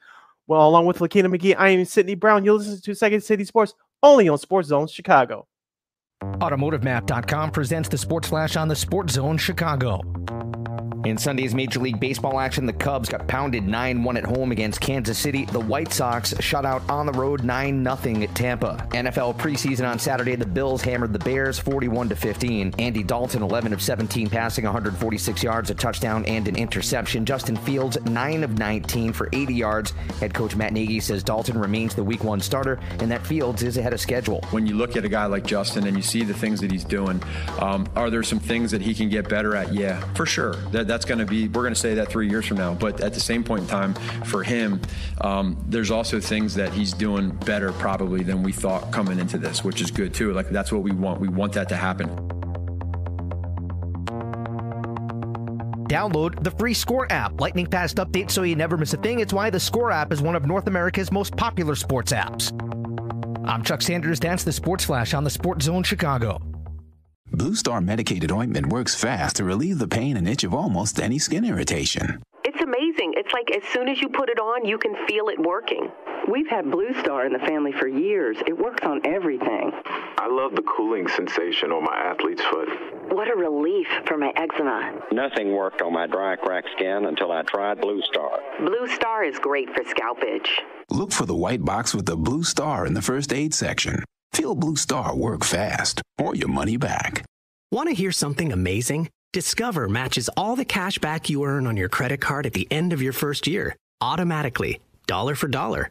Well, along with Lakina McGee, I am Sydney Brown. You listen to Second City Sports only on Sports Zone Chicago. AutomotiveMap.com presents the Sports Flash on the Sports Zone Chicago. In Sunday's Major League Baseball action, the Cubs got pounded 9 1 at home against Kansas City. The White Sox shut out on the road 9 0 at Tampa. NFL preseason on Saturday, the Bills hammered the Bears 41 15. Andy Dalton, 11 of 17, passing 146 yards, a touchdown, and an interception. Justin Fields, 9 of 19 for 80 yards. Head coach Matt Nagy says Dalton remains the week one starter and that Fields is ahead of schedule. When you look at a guy like Justin and you see the things that he's doing, um, are there some things that he can get better at? Yeah, for sure. That, that's going to be, we're going to say that three years from now. But at the same point in time, for him, um, there's also things that he's doing better probably than we thought coming into this, which is good too. Like that's what we want. We want that to happen. Download the free Score app. Lightning fast updates so you never miss a thing. It's why the Score app is one of North America's most popular sports apps. I'm Chuck Sanders. That's the Sports Flash on the Sports Zone Chicago. Blue Star medicated ointment works fast to relieve the pain and itch of almost any skin irritation. It's amazing. It's like as soon as you put it on, you can feel it working. We've had Blue Star in the family for years. It works on everything. I love the cooling sensation on my athlete's foot. What a relief for my eczema. Nothing worked on my dry, cracked skin until I tried Blue Star. Blue Star is great for scalp itch. Look for the white box with the Blue Star in the first aid section. Feel Blue Star work fast or your money back. Want to hear something amazing? Discover matches all the cash back you earn on your credit card at the end of your first year, automatically, dollar for dollar,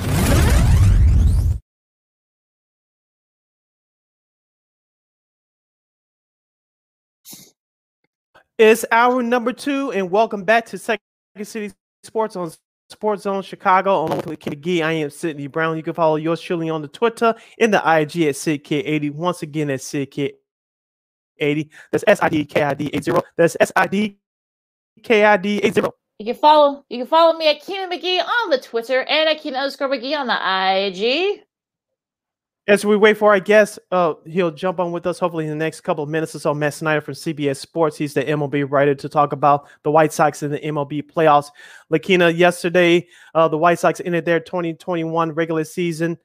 It's hour number two, and welcome back to Second City Sports on Sports Zone Chicago. Along with Kim McGee, I am Sydney Brown. You can follow yours truly on the Twitter in the IG at SidK80. Once again, at SidK80. 80. That's S I D K I D 80. That's S I D K I D 80. You can follow you can follow me at Keenan McGee on the Twitter and at Keenan underscore McGee on the IG. As we wait for our guest, uh, he'll jump on with us hopefully in the next couple of minutes or so. Matt Snyder from CBS Sports. He's the MLB writer to talk about the White Sox in the MLB playoffs. Lakina, yesterday, uh, the White Sox ended their 2021 regular season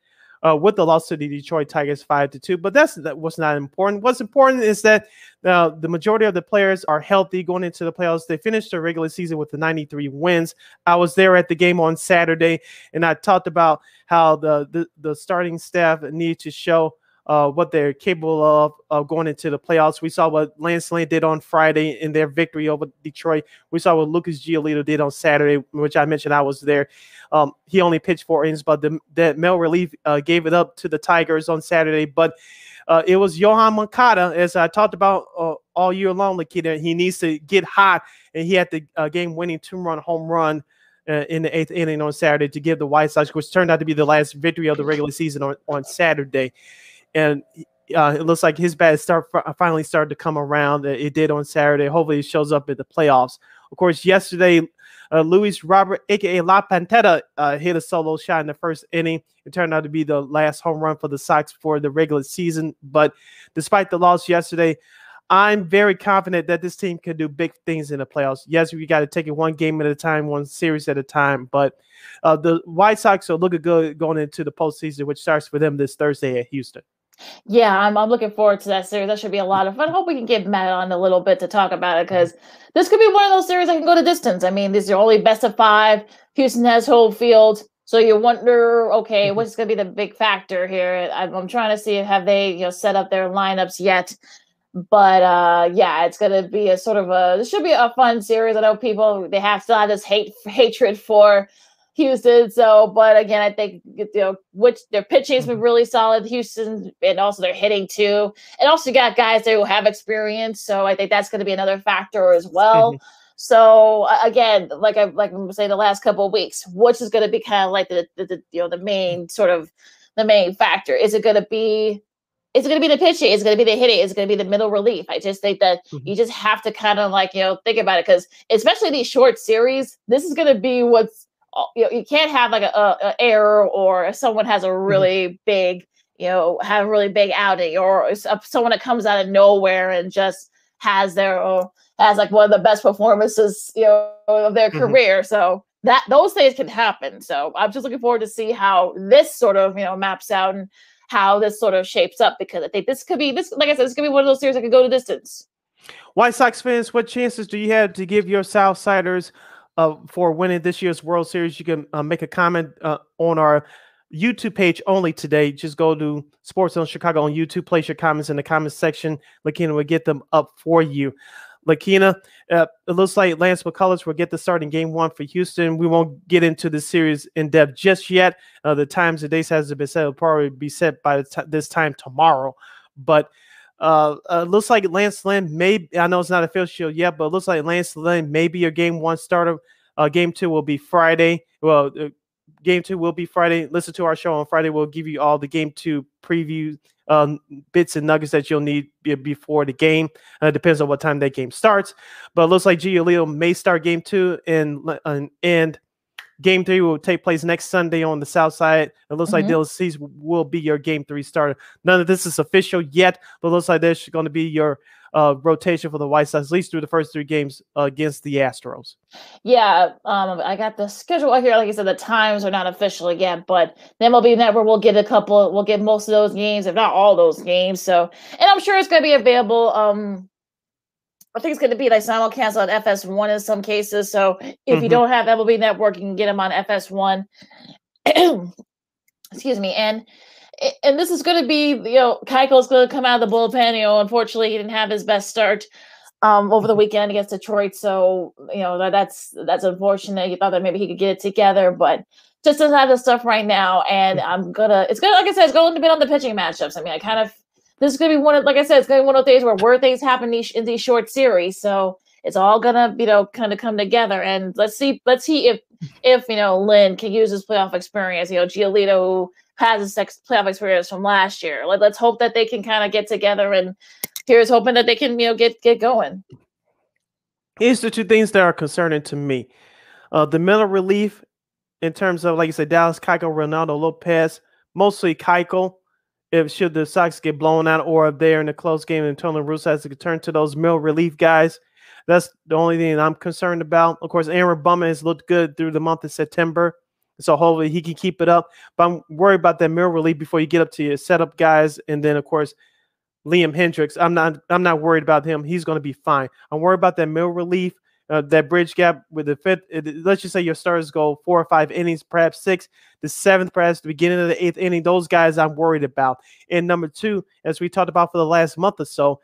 uh, with the loss to the Detroit Tigers five to two. But that's that was not important. What's important is that uh, the majority of the players are healthy going into the playoffs. They finished the regular season with the 93 wins. I was there at the game on Saturday, and I talked about how the the, the starting staff need to show uh, what they're capable of uh, going into the playoffs. We saw what Lance Lynn did on Friday in their victory over Detroit. We saw what Lucas Giolito did on Saturday, which I mentioned I was there. Um, he only pitched four innings, but the, the Mel Relief uh, gave it up to the Tigers on Saturday. But uh, it was Yoan Moncada, as I talked about uh, all year long, Lakina. He needs to get hot, and he had the uh, game-winning two-run home run uh, in the eighth inning on Saturday to give the White Sox, which turned out to be the last victory of the regular season on, on Saturday and uh, it looks like his bat start finally started to come around. It did on Saturday. Hopefully, it shows up in the playoffs. Of course, yesterday, uh, Luis Robert, aka La Pantera, uh, hit a solo shot in the first inning. It turned out to be the last home run for the Sox for the regular season. But despite the loss yesterday, I'm very confident that this team can do big things in the playoffs. Yes, we got to take it one game at a time, one series at a time. But uh, the White Sox are looking good going into the postseason, which starts for them this Thursday at Houston. Yeah, I'm, I'm looking forward to that series. That should be a lot of fun. I hope we can get Matt on a little bit to talk about it because this could be one of those series that can go to distance. I mean, these are only best of five. Houston has home field. So you wonder, okay, Mm-hmm. what's going to be the big factor here? I'm, I'm trying to see have they, you know, set up their lineups yet. But uh, yeah, it's going to be a sort of a. This should be a fun series. I know people they have still have this hate hatred for Houston. So, but again, I think you know which their pitching has been really solid. Houston and also their hitting too, and also got guys there who have experience. So I think that's going to be another factor as well. So uh, again, like I like I'm saying the last couple of weeks, which is going to be kind of like the, the, the you know the main sort of the main factor. Is it going to be is it going to be the pitching? Is it going to be the hitting? Is it going to be the middle relief? I just think that you just have to kind of like you know think about it because especially these short series, this is going to be what's you know you can't have like a, a, a error or if someone has a really big you know have a really big outing or uh, someone that comes out of nowhere and just has their uh, has like one of the best performances you know of their Mhm. career. So that those things can happen. So I'm just looking forward to see how this sort of you know maps out and how this sort of shapes up because I think this could be this like I said this could be one of those series that could go to distance. White Sox fans, what chances do you have to give your Southsiders uh, for winning this year's World Series? You can uh, make a comment uh, on our YouTube page only today. Just go to Sports Zone Chicago on YouTube, place your comments in the comments section. Lakina will get them up for you. Lakina, uh, it looks like Lance McCullers will get the start in game one for Houston. We won't get into the series in depth just yet. Uh, the times and dates hasn't been set. It'll probably be set by this time tomorrow. But uh, uh, looks like Lance Lynn may. I know it's not official yet, but it looks like Lance Lynn may be your game one starter. Uh, game two will be Friday. Well, uh, game two will be Friday. Listen to our show on Friday. We'll give you all the game two preview um, bits and nuggets that you'll need be- before the game. Uh, depends on what time that game starts. But it looks like Giolito may start game two, and and, and game three will take place next Sunday on the south side. It looks like Mhm. Dylan Cease will be your game three starter. None of this is official yet, but it looks like this is going to be your uh, rotation for the White Sox, at least through the first three games uh, against the Astros. Yeah, um, I got the schedule out here. Like I said, the times are not official yet, but the MLB Network will get a couple. We'll get most of those games, if not all those games. So, and I'm sure it's going to be available. Um, I think it's going to be like simulcast on FS1 in some cases. So, if you Mhm. don't have MLB Network, you can get them on FS1. Excuse me, and and this is going to be you know Keuchel's going to come out of the bullpen. You know, unfortunately, he didn't have his best start um over the weekend against Detroit. So you know that that's that's unfortunate. You thought that maybe he could get it together, but just doesn't have the stuff right now. And I'm gonna it's gonna like I said, it's going to be on the pitching matchups. I mean, I kind of this is gonna be one of like I said, it's gonna be one of those days where where things happen in these, short series. So it's all gonna you know kind of come together. And let's see let's see if if you know Lynn can use his playoff experience. You know, Giolito has his ex- playoff experience from last year. Let, let's hope that they can kind of get together and here's hoping that they can you know get get going. Here's the two things that are concerning to me. Uh, the middle relief, in terms of like you said, Dallas Keuchel, Reynaldo Lopez, mostly Keuchel. If should the Sox get blown out, or if they're in a close game and Tony Russo has to turn to those middle relief guys, that's the only thing I'm concerned about. Of course, Aaron Bummer has looked good through the month of September. So hopefully he can keep it up. But I'm worried about that middle relief before you get up to your setup guys. And then of course, Liam Hendriks. I'm not I'm not worried about him. He's going to be fine. I'm worried about that middle relief, uh, that bridge gap with the fifth. It, let's just say your starters go four or five innings, perhaps six, the seventh, perhaps the beginning of the eighth inning. Those guys I'm worried about. And number two, as we talked about for the last month or so,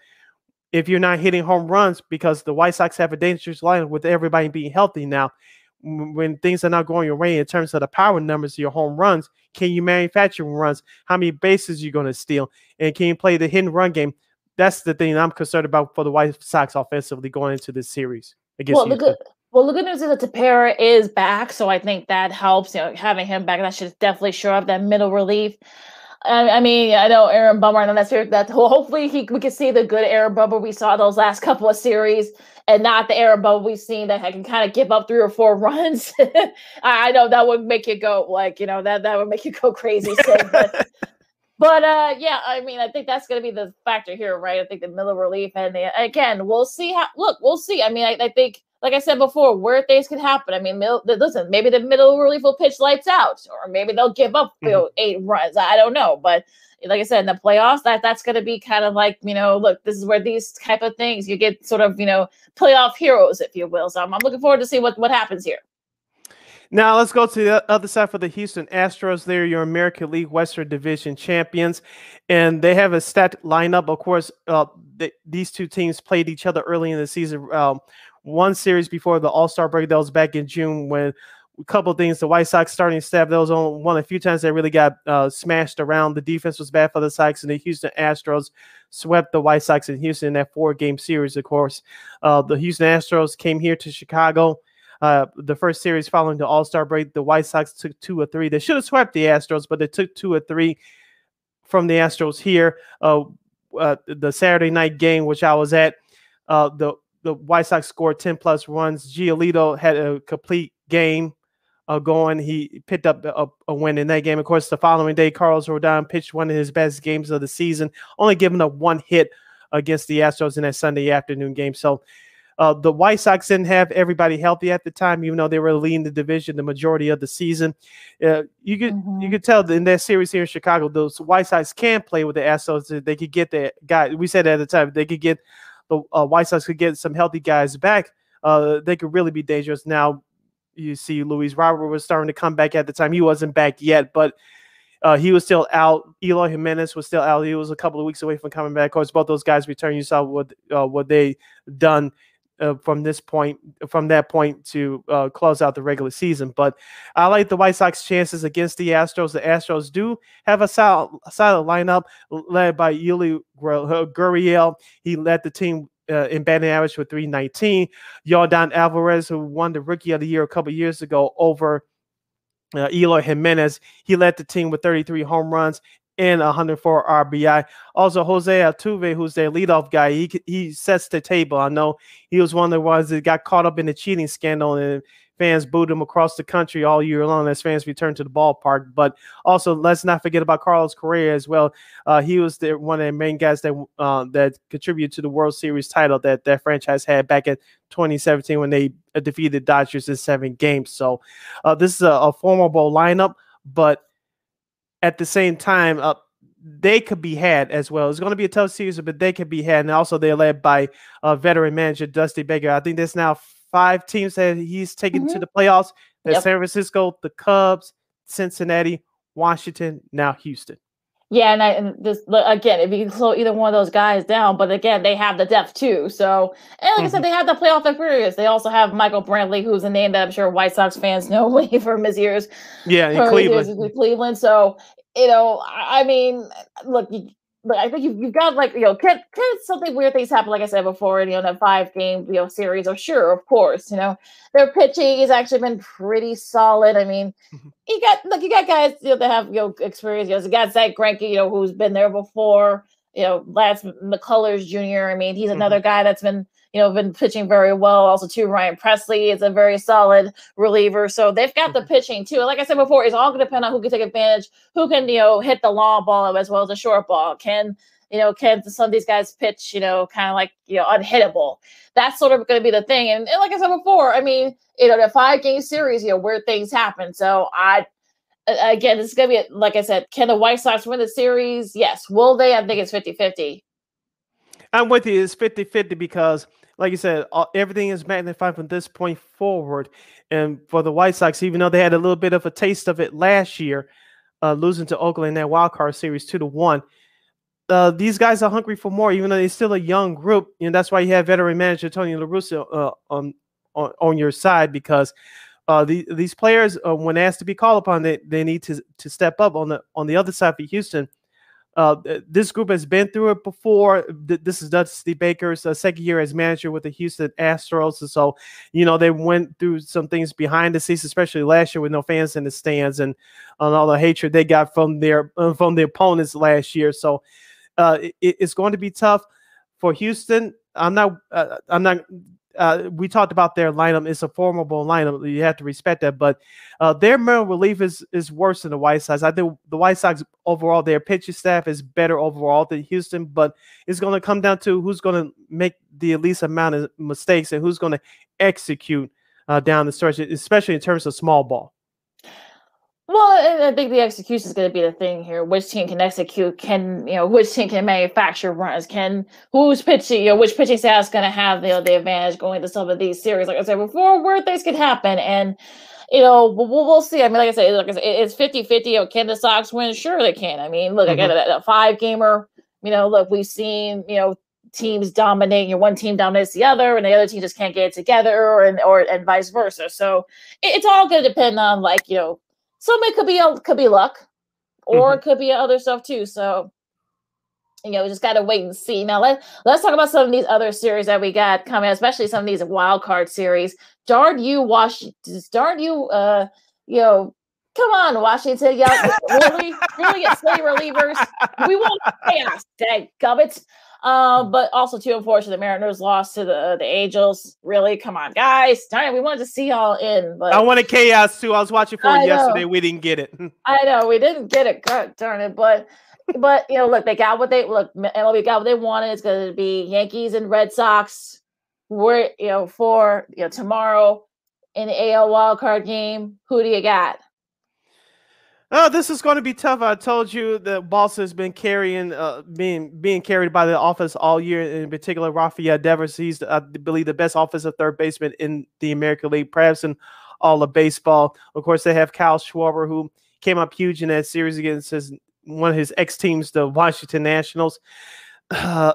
if you're not hitting home runs because the White Sox have a dangerous lineup with everybody being healthy now, when things are not going your way in terms of the power numbers, your home runs, can you manufacture runs? How many bases you going to steal? And can you play the hidden run game? That's the thing I'm concerned about for the White Sox offensively going into this series against well, the good, well, the good news is that Tepera is back, so I think that helps. You know, having him back, that should definitely shore up that middle relief. I, I mean, I know Aaron Bummer, I and that's that. Hopefully, he, we can see the good Aaron Bummer we saw those last couple of series, and not the Aaron Bummer we've seen that can kind of give up three or four runs. I, know that would make you go like, you know, that that would make you go crazy. But, but uh, yeah, I mean, I think that's going to be the factor here, right? I think the middle relief, and the, again, we'll see how. Look, we'll see. I mean, I, I think like I said before, where things could happen. I mean, middle, listen, maybe the middle relief will pitch lights out, or maybe they'll give up you know, mm-hmm. eight runs. I don't know, but like I said, in the playoffs, that that's going to be kind of like you know, look, this is where these type of things you get sort of you know playoff heroes, if you will. So I'm, I'm looking forward to see what what happens here. Now let's go to the other side for the Houston Astros. They're your American League Western Division champions, and they have a stacked lineup. Of course, uh, these two teams played each other early in the season. Um, one series before the All Star break. That was back in June when a couple things. The White Sox starting staff that was on one a few times they really got uh, smashed around. The defense was bad for the Sox, and the Houston Astros swept the White Sox in Houston in that four game series. Of course, uh, the Houston Astros came here to Chicago. Uh, the first series following the All Star break, the White Sox took two or three. They should have swept the Astros, but they took two or three from the Astros here. Uh, uh, the Saturday night game, which I was at, uh, the the White Sox scored 10 plus runs. Giolito had a complete game uh, going. He picked up a, a, win in that game. Of course, the following day, Carlos Rodon pitched one of his best games of the season, only giving up one hit against the Astros in that Sunday afternoon game. So uh, the White Sox didn't have everybody healthy at the time, even though they were leading the division the majority of the season. Uh, you could mm-hmm. you could tell in that series here in Chicago, those White Sox can play with the Astros. They could get the guy. We said at the time they could get the uh, White Sox could get some healthy guys back, uh, they could really be dangerous. Now, you see, Luis Robert was starting to come back at the time. He wasn't back yet, but uh, he was still out. Eloy Jimenez was still out. He was a couple of weeks away from coming back. Of course, both those guys returned. You saw what uh, what they done uh, from this point, from that point to uh, close out the regular season. But I like the White Sox chances against the Astros. The Astros do have a solid, solid lineup led by Yuli Gurriel. He led the team uh, in batting average with 319. Yordan Alvarez, who won the Rookie of the Year a couple years ago over uh, Eloy Jimenez, he led the team with 33 home runs and 104 RBI. Also, Jose Altuve, who's their leadoff guy, he he sets the table. I know he was one of the ones that got caught up in the cheating scandal, and fans booed him across the country all year long as fans returned to the ballpark. But also, let's not forget about Carlos Correa as well. Uh, he was the, one of the main guys that uh, that contributed to the World Series title that that franchise had back in 2017 when they defeated the Dodgers in seven games. So uh, this is a, a formidable lineup, but at the same time, uh, they could be had as well. It's going to be a tough season, but they could be had. And also, they're led by uh, veteran manager Dusty Baker. I think there's now five teams that he's taken mm-hmm. to the playoffs. Yep. San Francisco, the Cubs, Cincinnati, Washington, now Houston. Yeah, and, I, and this again, if you slow either one of those guys down, but again, they have the depth too. So, and like mm-hmm. I said, mm-hmm. they have the playoff experience. They also have Michael Brantley, who's a name that I'm sure White Sox fans know way from his years. Yeah, in Cleveland. In Cleveland. So, you know, I mean, look, but I think you've, you've got like you know can, can something weird things happen like I said before and, you know that five game you know series or sure of course you know their pitching has actually been pretty solid I mean mm-hmm. you got look you got guys you know that have you know experience you know you got Zack Greinke you know who's been there before you know Lance McCullers Jr. I mean he's another mm-hmm. guy that's been you know, been pitching very well. Also, too, Ryan Pressly is a very solid reliever. So they've got the mm-hmm. pitching too. Like I said before, it's all going to depend on who can take advantage, who can, you know, hit the long ball as well as the short ball. Can you know, can some of these guys pitch, you know, kind of like, you know, unhittable? That's sort of going to be the thing. And, and, like I said before, I mean, you know, the five game series, you know, where things happen. So I, again, this is going to be, like I said, can the White Sox win the series? Yes. Will they? I think it's 50 50. I'm with you. It's 50 50 because, like you said, all, everything is magnified from this point forward. And for the White Sox, even though they had a little bit of a taste of it last year, uh, losing to Oakland in that wild card series two to one, uh, these guys are hungry for more, even though they're still a young group. And that's why you have veteran manager Tony La Russa uh, on, on, on your side because uh, the, these players, uh, when asked to be called upon, they, they need to to step up. On the on the other side for Houston, uh, this group has been through it before. This is Dusty Baker's uh, second year as manager with the Houston Astros, and so you know they went through some things behind the scenes, especially last year with no fans in the stands and, and all the hatred they got from their uh, from the opponents last year. So uh, it, it's going to be tough for Houston. I'm not. Uh, I'm not. Uh, we talked about their lineup. It's a formidable lineup. You have to respect that. But uh, their middle relief is is worse than the White Sox. I think the White Sox overall, their pitching staff is better overall than Houston. But it's going to come down to who's going to make the least amount of mistakes and who's going to execute uh, down the stretch, especially in terms of small ball. Well, I think the execution is going to be the thing here. Which team can execute? Can you know which team can manufacture runs? Can who's pitching? You know which pitching staff is going to have you know the advantage going into some of these series? Like I said before, where things could happen, and you know we'll, we'll see. I mean, like I said, like I said, it's 50-50. You know, can the Sox win? Sure, they can. I mean, look, mm-hmm. I got a, a five gamer. You know, look, we've seen you know teams dominate. You know, one team dominates the other, and the other team just can't get it together, or and or and vice versa. So it, it's all going to depend on like you know some of it could be could be luck, or mm-hmm. it could be other stuff too. So you know, we just gotta wait and see. Now let let's talk about some of these other series that we got coming, especially some of these wild card series. Darn you, Washington! Darn you, uh, you know, come on, Washington! Yeah, really, really get slay relievers. We want chaos, dang gubbits. Um, but also too unfortunate the Mariners lost to the the Angels. Really, come on, guys. Darn it, we wanted to see y'all in. But I wanted chaos too. I was watching for it yesterday. We didn't get it. I know we didn't get it. God darn it. But but you know, look, they got what they look. MLB got what they wanted. It's going to be Yankees and Red Sox. We're you know for you know tomorrow in the AL wild card game. Who do you got? Oh, this is going to be tough. I told you that Boston has been carrying, uh, being being carried by the offense all year. In particular, Rafael Devers. He's, I believe, the best offensive third baseman in the American League, perhaps in all of baseball. Of course, they have Kyle Schwarber, who came up huge in that series against his one of his ex teams, the Washington Nationals. Uh,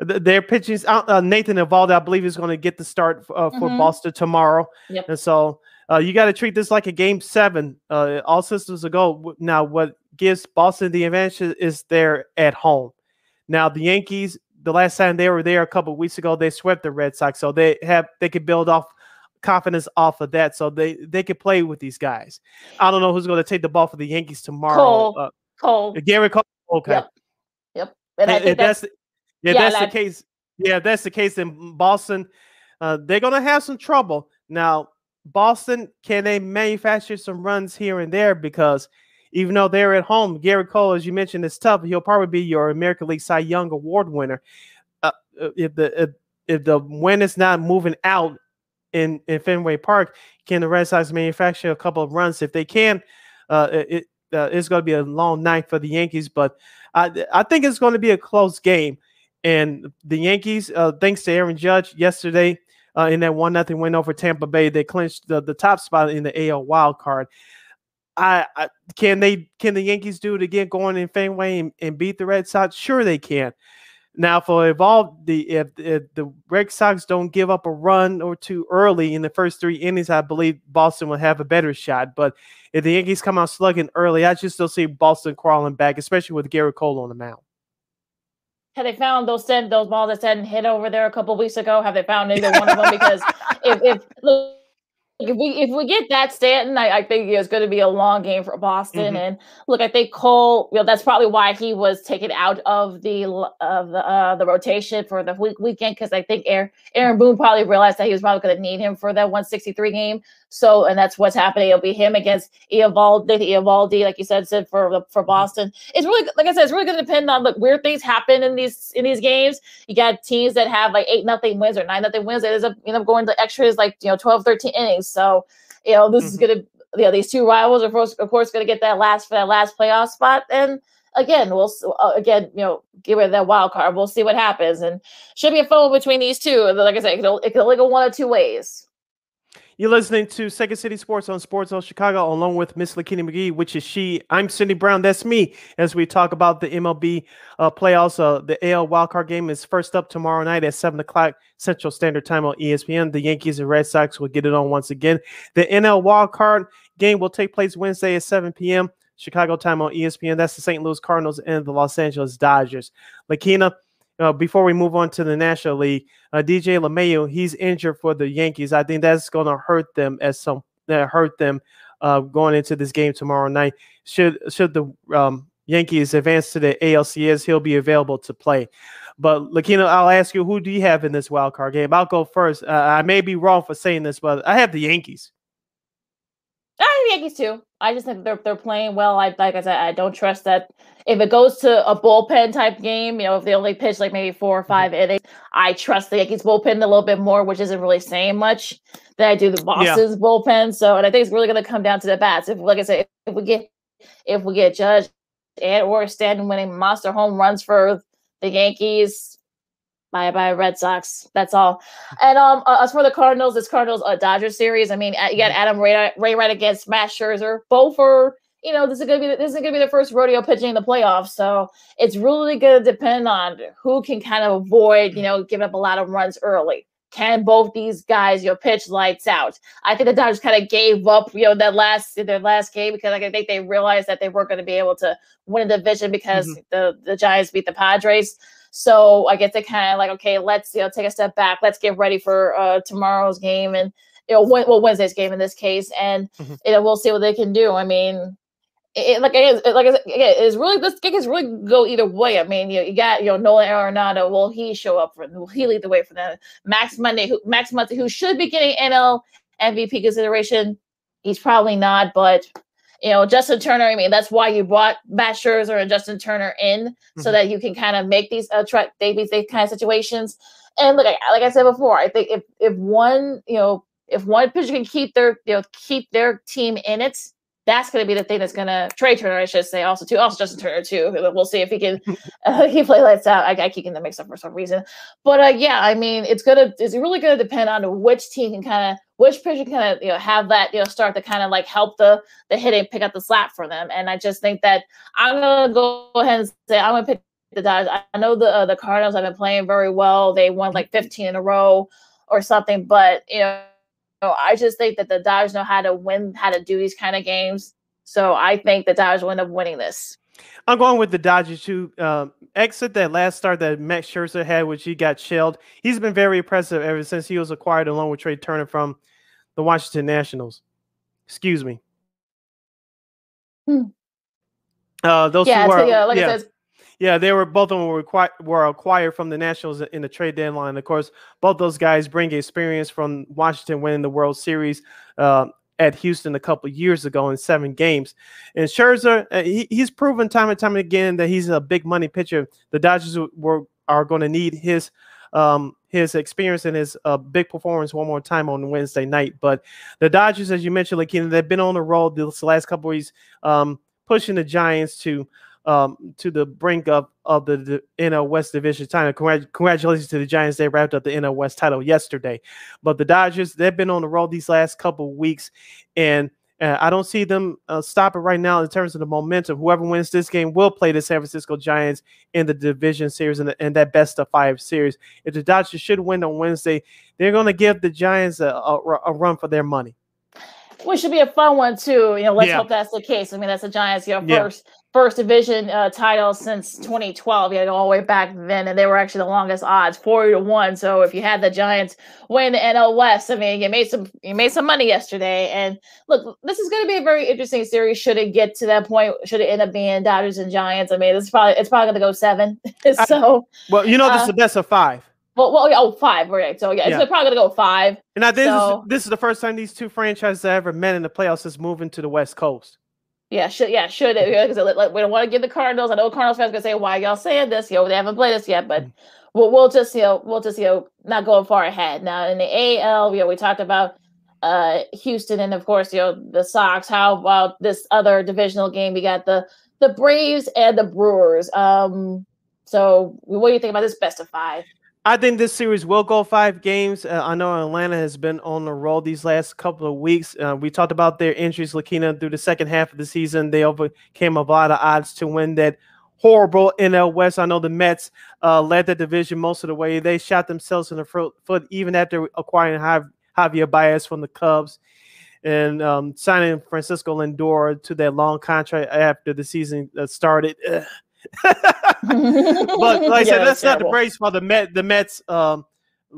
their pitching, uh, Nathan Eovaldi, I believe, is going to get the start uh, for mm-hmm. Boston tomorrow. Yep. And so uh, you got to treat this like a game seven. Uh, all systems are go. Now, what gives Boston the advantage is they're at home. Now, the Yankees, the last time they were there a couple weeks ago, they swept the Red Sox, so they have they could build off confidence off of that, so they they could play with these guys. I don't know who's going to take the ball for the Yankees tomorrow. Cole, uh, Cole, Gerrit Cole. Okay. Yep. Yep. And if that's, that's yeah, yeah, that's the case. Yeah, that's the case in Boston. Uh, they're going to have some trouble now. Boston, can they manufacture some runs here and there? Because even though they're at home, Gerrit Cole, as you mentioned, is tough. He'll probably be your American League Cy Young Award winner. Uh, uh if the if, if the wind is not moving out in in Fenway Park, can the Red Sox manufacture a couple of runs? If they can, uh, it uh, it's going to be a long night for the Yankees. But I I think it's going to be a close game. And the Yankees, uh, thanks to Aaron Judge yesterday, uh, in that one nothing win over Tampa Bay. They clinched the, the top spot in the AL wild card. I, I, can they can the Yankees do it again going in Fenway and, and beat the Red Sox? Sure they can. Now for Eovaldi if, if, the Red Sox don't give up a run or two early in the first three innings, I believe Boston will have a better shot. But if the Yankees come out slugging early, I just still see Boston crawling back, especially with Gerrit Cole on the mound. Have they found those ten, those balls that said hit over there a couple weeks ago? Have they found either one of them? Because if, if look, if we if we get that Stanton, I, I think it's going to be a long game for Boston. Mhm. And look, I think Cole, you know, that's probably why he was taken out of the of the uh, the rotation for the week weekend because I think Aaron, Aaron Boone probably realized that he was probably going to need him for that 163 game. So, and that's what's happening. It'll be him against Eovaldi, Eovaldi, like you said, said for for Boston. It's really like I said, it's really going to depend on look weird things happen in these in these games. You got teams that have like eight nothing wins or nine nothing wins. It ends up you know going to extras like you know 12, 13 innings. So, you know this is Mhm. going to you know these two rivals are of course, of course going to get that last for that last playoff spot and. Again, we'll uh, again, you know, give it that wild card. We'll see what happens, and should be a phone between these two. Like I said, it can, o- it can only go one of two ways. You're listening to Second City Sports on Sports Zone Chicago, along with Miss Lakina McGee, which is she. I'm Sydney Brown. That's me. As we talk about the MLB uh, playoffs, uh, the AL wildcard game is first up tomorrow night at seven o'clock Central Standard Time on ESPN. The Yankees and Red Sox will get it on once again. The NL wildcard game will take place Wednesday at 7 p.m. Chicago time on ESPN. That's the St. Louis Cardinals and the Los Angeles Dodgers. Lakina, uh, before we move on to the National League, uh, DJ LeMahieu, he's injured for the Yankees. I think that's going to hurt them as some that hurt them uh, going into this game tomorrow night. Should should the um, Yankees advance to the ALCS, he'll be available to play. But Lakina, I'll ask you, who do you have in this wild card game? I'll go first. Uh, I may be wrong for saying this, but I have the Yankees. I have the Yankees too. I just think they're they're playing well. I like I said, I don't trust that if it goes to a bullpen type game, you know, if they only pitch like maybe four or 5 mm-hmm. innings, I trust the Yankees bullpen a little bit more, which isn't really saying much that I do the Boston's bullpen. So and I think it's really gonna come down to the bats. If like I said, if we get if we get Judge and or Stanton winning monster home runs for the Yankees, bye bye Red Sox. That's all. And um, uh, as for the Cardinals, this Cardinals uh, Dodgers series. I mean, uh, you got Adam Ray Wainwright against Matt Scherzer. Both are, you know, this is gonna be this is gonna be the first rodeo pitching in the playoffs. So it's really gonna depend on who can kind of avoid, you know, giving up a lot of runs early. Can both these guys, you know, pitch lights out? I think the Dodgers kind of gave up, you know, that last their last game because like, I think they realized that they weren't going to be able to win a division because the the Giants beat the Padres. So I get to kind of like, okay, let's you know take a step back. Let's get ready for uh, tomorrow's game and you know, well Wednesday's game in this case, and Mhm. you know we'll see what they can do. I mean, it, it- like I guess, like I said, again, it's really this game is really go either way. I mean, you, you got you know Nolan Arenado. Will he show up for? Will he lead the way for them? Max Muncy, who Max Muncy, who should be getting NL MVP consideration, he's probably not, but. You know, Justin Turner. I mean, that's why you brought Matt Scherzer and Justin Turner in, so Mhm. that you can kind of make these uh, try these these kind of situations. And look, I- like I said before, I think if if one, you know, if one pitcher can keep their, you know, keep their team in it, that's going to be the thing that's going to Trey Turner, I should say, also too, also Justin Turner too. We'll see if he can uh, he play lights out. I, I keep getting them mixed up for some reason, but uh, yeah, I mean, it's gonna it's really gonna depend on which team can kind of which pitcher can kind of you know have that you know start to kind of like help the the hitting pick up the slack for them. And I just think that I'm gonna go ahead and say I'm gonna pick the Dodgers. I know the uh, the Cardinals have been playing very well. They won like 15 in a row or something, but you know, I just think that the Dodgers know how to win, how to do these kind of games. So I think the Dodgers will end up winning this. I'm going with the Dodgers to um, exit that last start that Max Scherzer had, which he got shelled. He's been very impressive ever since he was acquired along with Trey Turner from the Washington Nationals. Excuse me. Hmm. Uh, those yeah, two were, so, yeah, like yeah. I said, Yeah, they were both of them were acquired, were acquired from the Nationals in the trade deadline. Of course, both those guys bring experience from Washington winning the World Series uh, at Houston a couple years ago in seven games. And Scherzer, uh, he, he's proven time and time again that he's a big money pitcher. The Dodgers were are going to need his um, his experience and his uh, big performance one more time on Wednesday night. But the Dodgers, as you mentioned, like they've been on the road this last couple of weeks, um, pushing the Giants to um, to the brink of of the, the NL West division title. Congrat- congratulations to the Giants; they wrapped up the NL West title yesterday. But the Dodgers, they've been on the road these last couple weeks, and uh, I don't see them uh, stopping right now in terms of the momentum. Whoever wins this game will play the San Francisco Giants in the division series and, and that best of five series. If the Dodgers should win on Wednesday, they're going to give the Giants a, a, a run for their money. which should be a fun one too. You know, let's yeah. hope that's the case. I mean, that's the Giants, you know, first yeah. First division uh, title since 2012. You know, all the way back then, and they were actually the longest odds, forty to one. So if you had the Giants win the NL West, I mean, you made some you made some money yesterday. And look, this is going to be a very interesting series. Should it get to that point? Should it end up being Dodgers and Giants? I mean, it's probably it's probably going to go seven. so I, well, you know, this uh, is the best of five. Well, well, oh, five, right? So yeah, yeah. it's probably gonna go five. And this so, is this is the first time these two franchises have ever met in the playoffs since moving to the West Coast. Yeah, should yeah, should it? Because like, we don't want to give the Cardinals. I know Cardinals fans gonna say, "Why y'all saying this?" You know, they haven't played us yet, but mm-hmm. we'll, we'll just you know we'll just you know not going far ahead. Now in the AL, you know, we talked about uh Houston and of course you know the Sox. How about this other divisional game? We got the the Braves and the Brewers. Um, so what do you think about this best of five? I think this series will go five games. Uh, I know Atlanta has been on the roll these last couple of weeks. Uh, we talked about their injuries, Lakina, through the second half of the season. They overcame a lot of odds to win that horrible NL West. I know the Mets uh, led the division most of the way. They shot themselves in the foot even after acquiring Javier Baez from the Cubs and um, signing Francisco Lindor to that long contract after the season uh, started. Ugh but like I said, that's not the Braves for the Met. The Mets um,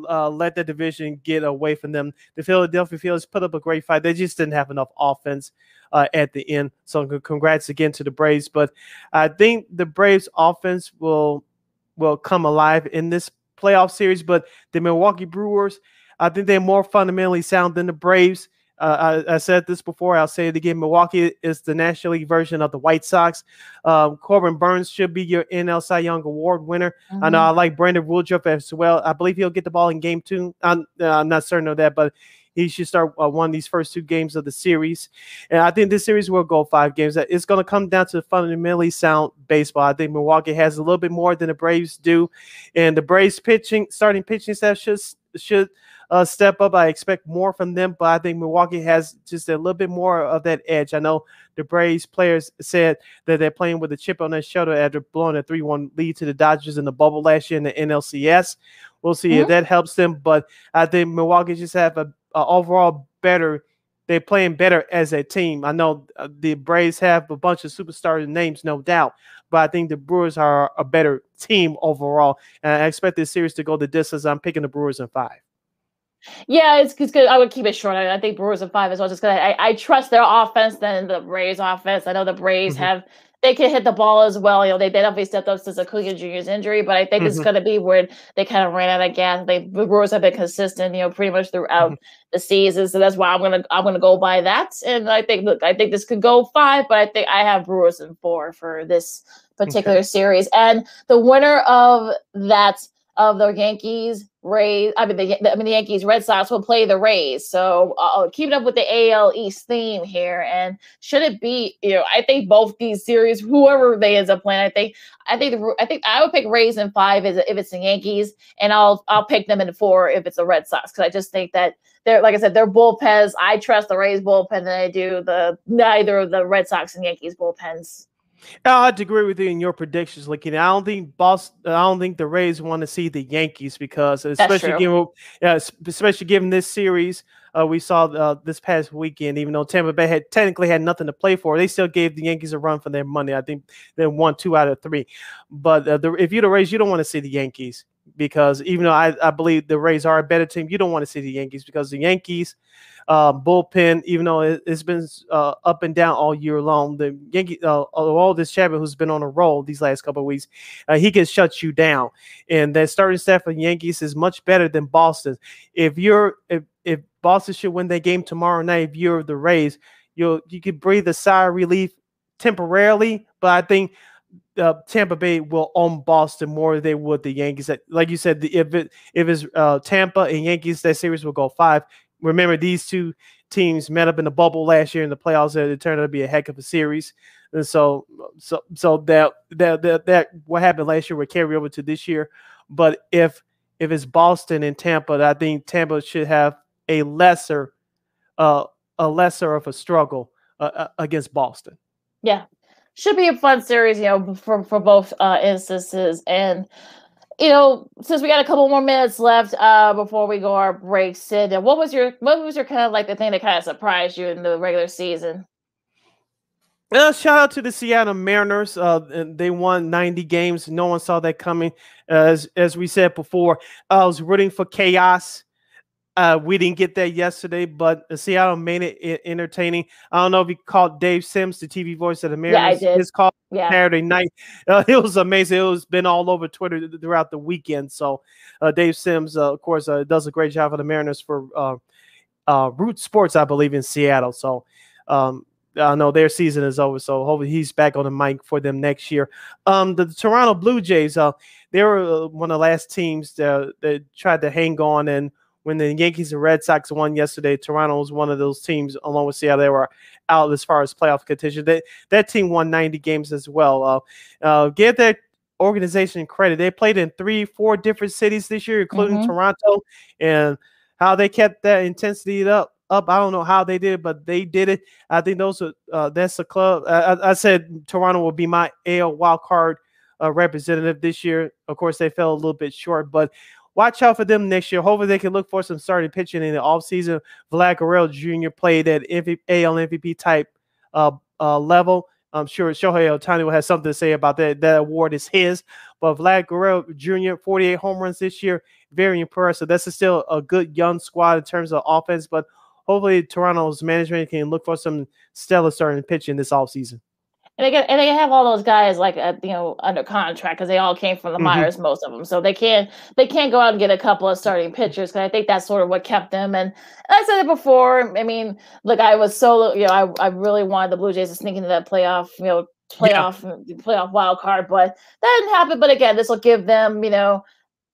uh, let the division get away from them. The Philadelphia Phillies put up a great fight. They just didn't have enough offense uh, at the end. So congrats again to the Braves. But I think the Braves offense will will come alive in this playoff series. But the Milwaukee Brewers, I think they're more fundamentally sound than the Braves. Uh, I, I, said this before. I'll say it again. Milwaukee is the National League version of the White Sox. Um, Corbin Burnes should be your NL Cy Young Award winner. Mm-hmm. I know I like Brandon Woodruff as well. I believe he'll get the ball in game two. I'm, uh, I'm not certain of that, but he should start uh, one of these first two games of the series. And I think this series will go five games. It's going to come down to fundamentally sound baseball. I think Milwaukee has a little bit more than the Braves do, and the Braves pitching starting pitching staff should should uh, step up. I expect more from them, but I think Milwaukee has just a little bit more of that edge. I know the Braves players said that they're playing with a chip on their shoulder after blowing a 3 1 lead to the Dodgers in the bubble last year in the NLCS. We'll see mm-hmm. if that helps them, but I think Milwaukee just have a, a overall better they're playing better as a team. I know uh, the Braves have a bunch of superstar names, no doubt, but I think the Brewers are a better team overall. And I expect this series to go the distance. I'm picking the Brewers in five. Yeah, it's, it's good. I would keep it short. I, I think Brewers in five as well, just because I, I trust their offense than the Rays offense. I know the Braves mm-hmm. have they can hit the ball as well. You know, they, they definitely stepped up since Acuna Jr.'s injury, but I think mm-hmm. it's going to be where they kind of ran out of gas. They the Brewers have been consistent, you know, pretty much throughout mm-hmm. the season. So that's why I'm gonna I'm gonna go by that. And I think look, I think this could go five, but I think I have Brewers in four for this particular okay. series. And the winner of that of the Yankees, Rays. I mean, the, I mean the Yankees, Red Sox will play the Rays. So uh, keeping up with the AL East theme here, and should it be? You know, I think both these series, whoever they end up playing, I think, I think, the, I think I would pick Rays in five if it's the Yankees, and I'll I'll pick them in four if it's the Red Sox because I just think that they're like I said, their bullpens. I trust the Rays bullpen than I do the neither of the Red Sox and Yankees bullpens. I have to agree with you in your predictions. Like, you know, I don't think Boston, I don't think the Rays want to see the Yankees because, especially given, uh, especially given this series, uh, we saw uh, this past weekend. Even though Tampa Bay had technically had nothing to play for, they still gave the Yankees a run for their money. I think they won two out of three. But uh, the, if you're the Rays, you don't want to see the Yankees because even though I, I believe the Rays are a better team, you don't want to see the Yankees because the Yankees uh, bullpen, even though it, has been uh, up and down all year long, the Yankee, uh, Aroldis Chapman who's been on a roll these last couple of weeks, uh, he can shut you down. And that starting staff of Yankees is much better than Boston. If you're if if Boston should win that game tomorrow night, if you're the Rays, you'll you could breathe a sigh of relief temporarily, but I think uh, Tampa Bay will own Boston more than they would the Yankees. Like you said, the, if it if it's uh, Tampa and Yankees, that series will go five. Remember, these two teams met up in the bubble last year in the playoffs. And it turned out to be a heck of a series, and so so so that that that, that what happened last year would carry over to this year. But if if it's Boston and Tampa, I think Tampa should have a lesser uh, a lesser of a struggle uh, uh against Boston. Yeah, should be a fun series, you know, for for both uh, instances. And you know, since we got a couple more minutes left uh, before we go our break, Sid, what was your what was your kind of like the thing that kind of surprised you in the regular season? Uh, shout out to the Seattle Mariners. Uh, they won 90 games. No one saw that coming. Uh, as as we said before, I was rooting for chaos. Uh, we didn't get that yesterday, but Seattle made it entertaining. I don't know if you called Dave Sims, the TV voice of the Mariners. Yeah, I did. His call yeah. Saturday night. Uh, it was amazing. It was been all over Twitter throughout the weekend. So uh, Dave Sims, uh, of course, uh, does a great job for the Mariners for uh, uh, Root Sports, I believe, in Seattle. So um, I know their season is over. So hopefully he's back on the mic for them next year. Um, the, the Toronto Blue Jays, uh, they were one of the last teams that, that tried to hang on and when the Yankees and Red Sox won yesterday, Toronto was one of those teams, along with Seattle, they were out as far as playoff contention. They, that team won 90 games as well. Uh, uh, give that organization credit. They played in three, four different cities this year, including mm-hmm. Toronto, and how they kept that intensity up. Up, I don't know how they did, but they did it. I think those are uh, that's a club. I, I, said Toronto will be my AL wild card uh, representative this year. Of course, they fell a little bit short, but watch out for them next year. Hopefully, they can look for some starting pitching in the offseason. Vlad Guerrero Jr. played at MVP, AL MVP type uh, uh, level. I'm sure Shohei Ohtani will have something to say about that. That award is his. But Vlad Guerrero Jr., 48 home runs this year, very impressive. That's still a good young squad in terms of offense, but hopefully Toronto's management can look for some stellar starting pitching this offseason and they get and they have all those guys like uh, you know under contract because they all came from the mm-hmm. Myers, most of them. So they can't they can't go out and get a couple of starting pitchers because I think that's sort of what kept them. And, I said it before. I mean, look, I was so you know I I really wanted the Blue Jays to sneak into that playoff you know playoff yeah. playoff wild card, but that didn't happen. But again, this will give them you know.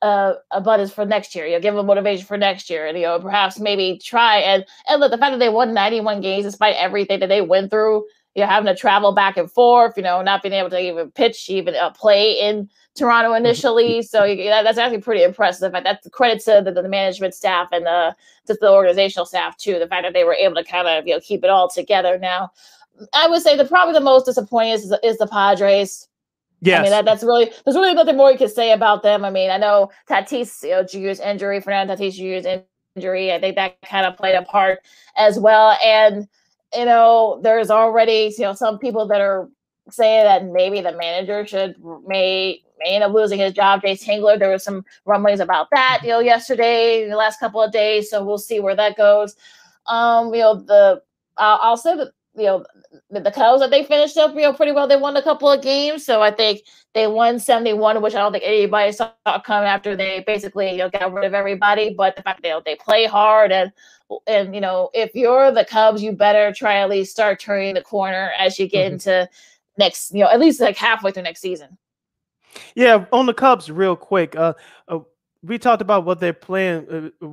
Uh, a buzz for next year. You'll give them motivation for next year, and you know perhaps maybe try and and look the fact that they won 91 games despite everything that they went through you having to travel back and forth, you know, not being able to even pitch, even uh, play in Toronto initially. So yeah, that's actually pretty impressive. That's credit to the, the management staff and the just the organizational staff too. The fact that they were able to kind of you know keep it all together. Now, I would say the probably the most disappointing is, is the Padres. Yeah, I mean that, that's really there's really nothing more you can say about them. I mean, I know Tatis you know, Jr.'s injury, Fernando Tatis Jr.'s injury. I think that kind of played a part as well. And you know, there's already, you know, some people that are saying that maybe the manager should may may end up losing his job. Jayce Tingler, there was some rumblings about that, you know, yesterday, the last couple of days. So we'll see where that goes. Um, you know, the uh, I'll say that you know the, the Cubs that they finished up, you know, pretty well. They won a couple of games, so I think they won 71, which I don't think anybody saw coming after they basically you know got rid of everybody. But the fact that they, they play hard and and you know if you're the Cubs, you better try at least start turning the corner as you get mm-hmm. into next, you know, at least like halfway through next season. Yeah, on the Cubs, real quick. Uh, uh we talked about what they're playing. Uh,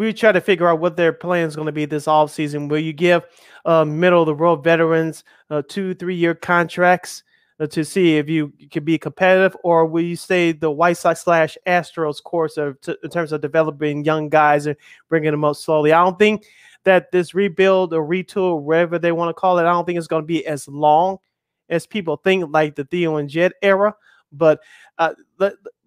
we try to figure out what their plan is going to be this off season. Will you give uh, middle of the road veterans uh, two, three year contracts uh, to see if you can be competitive, or will you stay the White Sox slash Astros course of, to, in terms of developing young guys and bringing them up slowly? I don't think that this rebuild or retool, whatever they want to call it, I don't think it's going to be as long as people think, like the Theo and Jed era. But uh,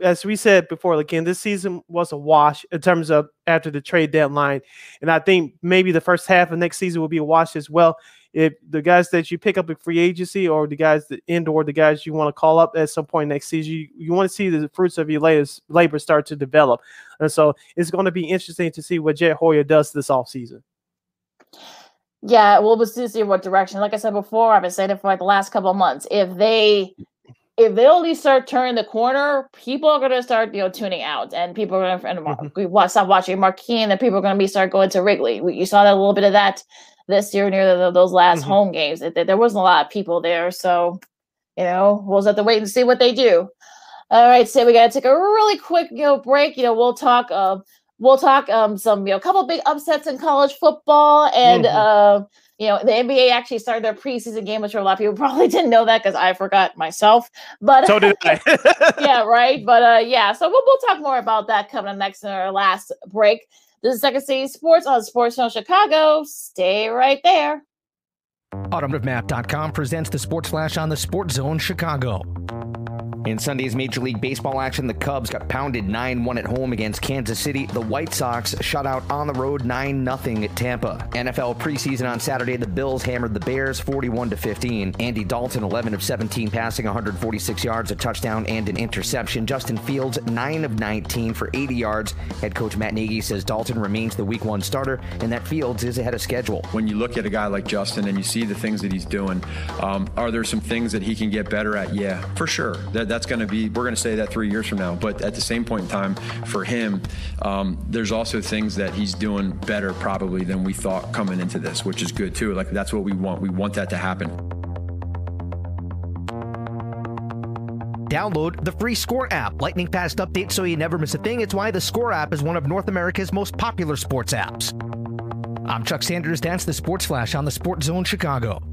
as we said before, again, this season was a wash in terms of after the trade deadline, and I think maybe the first half of next season will be a wash as well. If the guys that you pick up in free agency or the guys that indoor, the guys you want to call up at some point next season, you, you want to see the fruits of your latest labor start to develop. And so it's going to be interesting to see what Jed Hoyer does this offseason. Yeah, well, we'll see what direction. Like I said before, I've been saying it for like the last couple of months. If they if they only start turning the corner, people are going to start, you know, tuning out, and people are going to mm-hmm. stop watching Marquee, and then people are going to be start going to Wrigley. We, you saw that a little bit of that this year near the, those last mm-hmm. home games. It, there wasn't a lot of people there, so you know, we'll just have to wait and see what they do. All right, so we got to take a really quick, you know, break. You know, we'll talk. Uh, we'll talk um some, you know, couple big upsets in college football and. Mm-hmm. uh you know, the NBA actually started their preseason game, which a lot of people probably didn't know that because I forgot myself. But so did I. yeah, right. But uh, yeah, so we'll, we'll talk more about that coming up next in our last break. This is Second City Sports on Sports Zone Chicago. Stay right there. AutomotiveMap.com presents the Sports Flash on the Sports Zone Chicago. In Sunday's Major League Baseball action, the Cubs got pounded 9 1 at home against Kansas City. The White Sox shut out on the road 9 0 at Tampa. NFL preseason on Saturday, the Bills hammered the Bears 41 15. Andy Dalton, 11 of 17, passing 146 yards, a touchdown, and an interception. Justin Fields, 9 of 19 for 80 yards. Head coach Matt Nagy says Dalton remains the week one starter and that Fields is ahead of schedule. When you look at a guy like Justin and you see the things that he's doing, um, are there some things that he can get better at? Yeah, for sure. That, that's going to be, we're going to say that three years from now. But at the same point in time, for him, um, there's also things that he's doing better probably than we thought coming into this, which is good too. Like that's what we want. We want that to happen. Download the free Score app. Lightning fast updates so you never miss a thing. It's why the Score app is one of North America's most popular sports apps. I'm Chuck Sanders. That's the Sports Flash on the Sports Zone Chicago.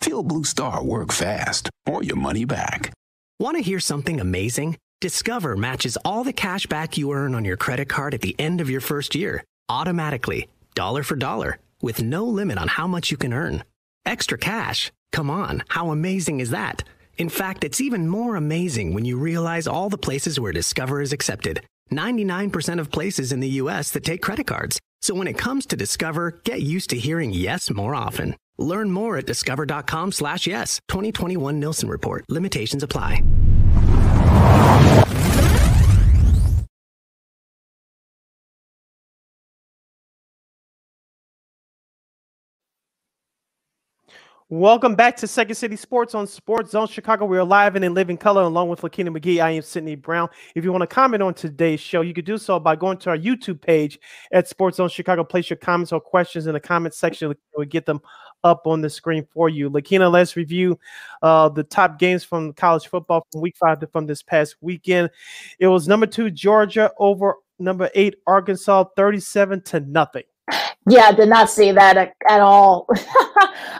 Feel Blue Star work fast or your money back. Want to hear something amazing? Discover matches all the cash back you earn on your credit card at the end of your first year automatically, dollar for dollar, with no limit on how much you can earn. Extra cash? Come on, how amazing is that? In fact, it's even more amazing when you realize all the places where Discover is accepted. 99% of places in the US that take credit cards. So when it comes to Discover, get used to hearing yes more often. Learn more at discover.com slash yes. 2021 Nielsen Report. Limitations apply. Welcome back to Second City Sports on Sports Zone Chicago. We are live and in living color along with Lakina McGee. I am Sydney Brown. If you want to comment on today's show, you could do so by going to our YouTube page at Sports Zone Chicago. Place your comments or questions in the comment section. We'll get them up on the screen for you. Lakina, let's review uh, the top games from college football from week five to from this past weekend. It was number two, Georgia over number eight, Arkansas, 37 to nothing. Yeah, did not see that at, at all.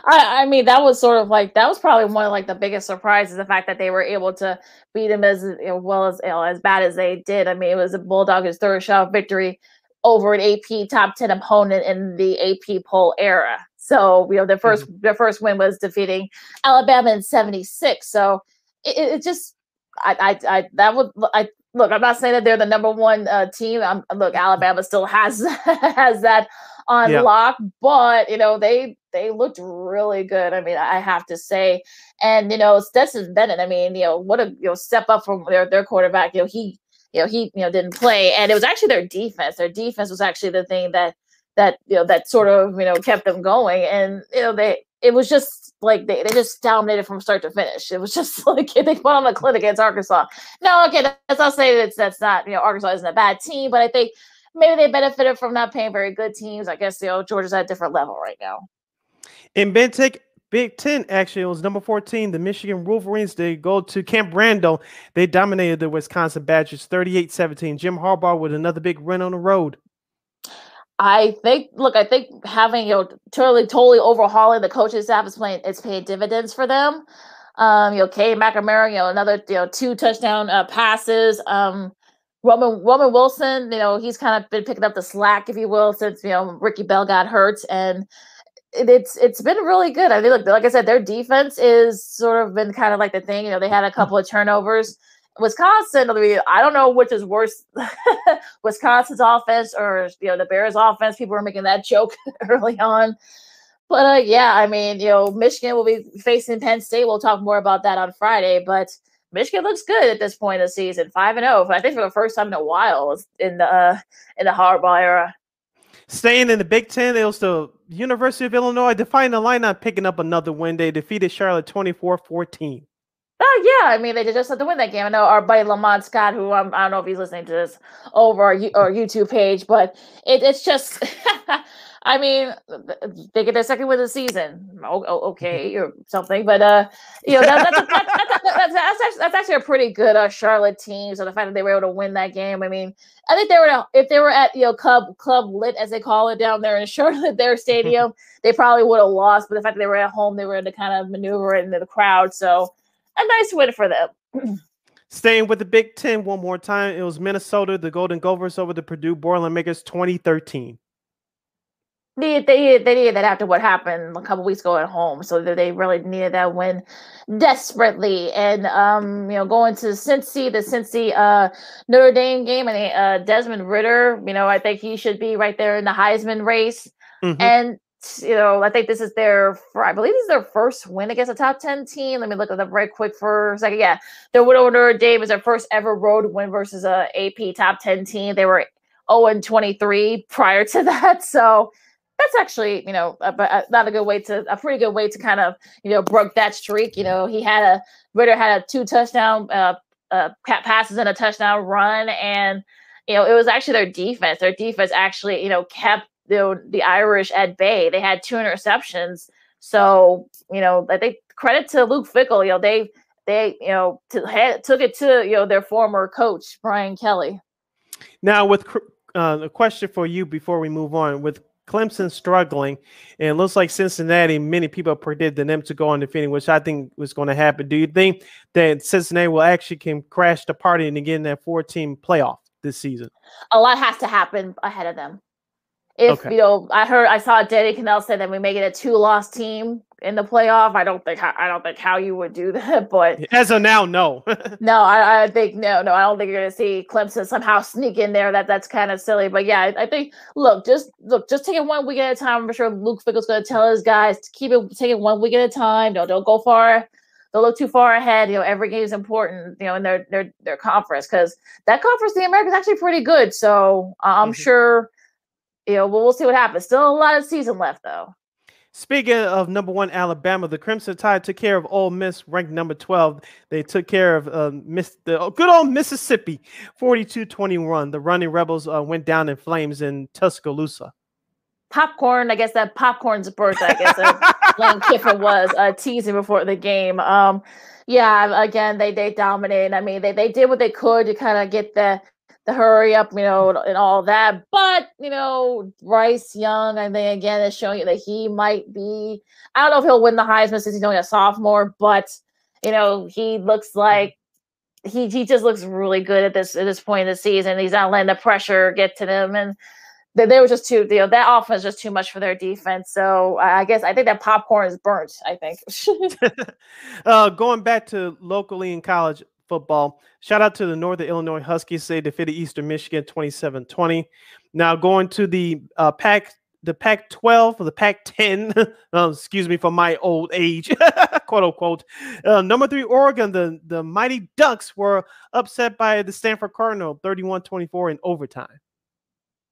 I, I, mean, that was sort of like that was probably one of like the biggest surprises. The fact that they were able to beat him as you know, well as you know, as bad as they did. I mean, it was a Bulldogs' third shot victory over an AP top ten opponent in the AP poll era. So you know, their 1st mm-hmm. their first win was defeating Alabama in '76. So it, it just I, I, I that would I look. I'm not saying that they're the number one uh, team. I'm, look, Alabama still has has that on yeah. lock, but you know they they looked really good. I mean, I have to say, and you know Stetson Bennett. I mean, you know what a you know step up from their their quarterback. You know he you know he you know didn't play, and it was actually their defense. Their defense was actually the thing that that you know that sort of you know kept them going, and you know they it was just like they, they just dominated from start to finish. It was just like they went on the clinic against Arkansas. No, okay, that's not saying that that's not you know Arkansas isn't a bad team, but I think maybe they benefited from not paying very good teams. I guess you know Georgia's at a different level right now. In Big Ten, Big Ten, actually, it was number 14. The Michigan Wolverines, they go to Camp Randall. They dominated the Wisconsin Badgers 38 17. Jim Harbaugh with another big win on the road. I think, look, I think having, you know, totally, totally overhauling the coaching staff is playing, it's paying dividends for them. Um, you know, Cade McNamara, you know, another, you know, two touchdown uh, passes. Um, Roman Roman Wilson, you know, he's kind of been picking up the slack, if you will, since you know Ricky Bell got hurt, and it, it's it's been really good. I mean, look, like I said, their defense is sort of been kind of like the thing. You know, they had a couple of turnovers. Wisconsin, I, don't know which is worse, Wisconsin's offense or you know the Bears' offense. People were making that joke early on, but uh, yeah, I mean, you know, Michigan will be facing Penn State. We'll talk more about that on Friday, but Michigan looks good at this point of the season, five and zero. Oh, I think for the first time in a while in the uh, in the Harbaugh era. Staying in the Big Ten, it was the University of Illinois defying the line lineup, picking up another win. They defeated Charlotte 24-14. Oh yeah, I mean they just had to win that game. I know our buddy Lamont Scott, who I'm, I do not know if he's listening to this over our, our YouTube page, but it, it's just I mean, they get their second win of the season. Oh, oh, okay, or something. But uh, you know, that, that's, that's, that's, that's, that's, actually, that's actually a pretty good uh, Charlotte team. So the fact that they were able to win that game, I mean, I think they were if they were at you know Club Club Lit as they call it down there in Charlotte, their stadium, they probably would have lost. But the fact that they were at home, they were able to kind of maneuver it into the crowd. So a nice win for them. Staying with the Big Ten one more time, it was Minnesota, the Golden Gophers over the Purdue Boilermakers 2013 they they they needed that after what happened a couple weeks ago at home, so they really needed that win desperately. And um, you know, going to the Cincy, the Cincy uh Notre Dame game, and uh, Desmond Ridder, you know, I think he should be right there in the Heisman race. Mm-hmm. And you know, I think this is their, I believe this is their first win against a top 10 team. Let me look at them very quick for a second. Yeah, their win over Notre Dame is their first ever road win versus a AP top 10 team. They were 0 and 23 prior to that. So that's actually you know not a good way to a pretty good way to kind of you know broke that streak. You know he had a Ridder had a two touchdown uh, uh, passes and a touchdown run, and you know it was actually their defense. Their defense actually you know kept know, the Irish at bay. They had two interceptions, so you know I think credit to Luke Fickell. You know they they you know to, took it to you know their former coach Brian Kelly. Now with uh, a question for you before we move on with Clemson struggling, and it looks like Cincinnati. Many people predicted them to go on undefeated, which I think was going to happen. Do you think that Cincinnati will actually can crash the party and get in that four-team playoff this season? A lot has to happen ahead of them. If okay. you know, I heard I saw Danny Kanell say that we make it a two-loss team in the playoff. I don't think how, I don't think how you would do that, but as of now, no. no, I, I, think no, no. I don't think you're gonna see Clemson somehow sneak in there. That that's kind of silly. But yeah, I, I, think look, just look, just take it one week at a time. I'm sure Luke Fickell's gonna tell his guys to keep it take it one week at a time. Don't don't go far. Don't look too far ahead. You know, every game is important. You know, in their their their conference because that conference, the America, is actually pretty good. So uh, I'm mm-hmm. sure. You know, well, we'll see what happens. Still a lot of season left, though. Speaking of number one Alabama, the Crimson Tide took care of Ole Miss, ranked number 12. They took care of uh, Miss the oh, good old Mississippi, 42-21. The running Rebels uh, went down in flames in Tuscaloosa. Popcorn, I guess that popcorn's birthday, I guess uh, Lane Kiffin was uh, teasing before the game. Um, yeah, again, they they dominated. I mean, they, they did what they could to kind of get the the hurry up, you know, and all that. But, you know, Bryce Young, I think again is showing you that he might be I don't know if he'll win the Heisman since he's only a sophomore, but you know, he looks like he he just looks really good at this at this point in the season. He's not letting the pressure get to them and they, they were just too you know that offense just too much for their defense. So I guess I think that popcorn is burnt. I think. uh, going back to locally in college, football. Shout out to the Northern Illinois Huskies. They defeated Eastern Michigan 27 20. Now going to the uh, Pac the Pac 12 or the Pac 10, uh, excuse me for my old age, quote unquote. Uh, number three, Oregon, the, the Mighty Ducks were upset by the Stanford Cardinal 31 24 in overtime.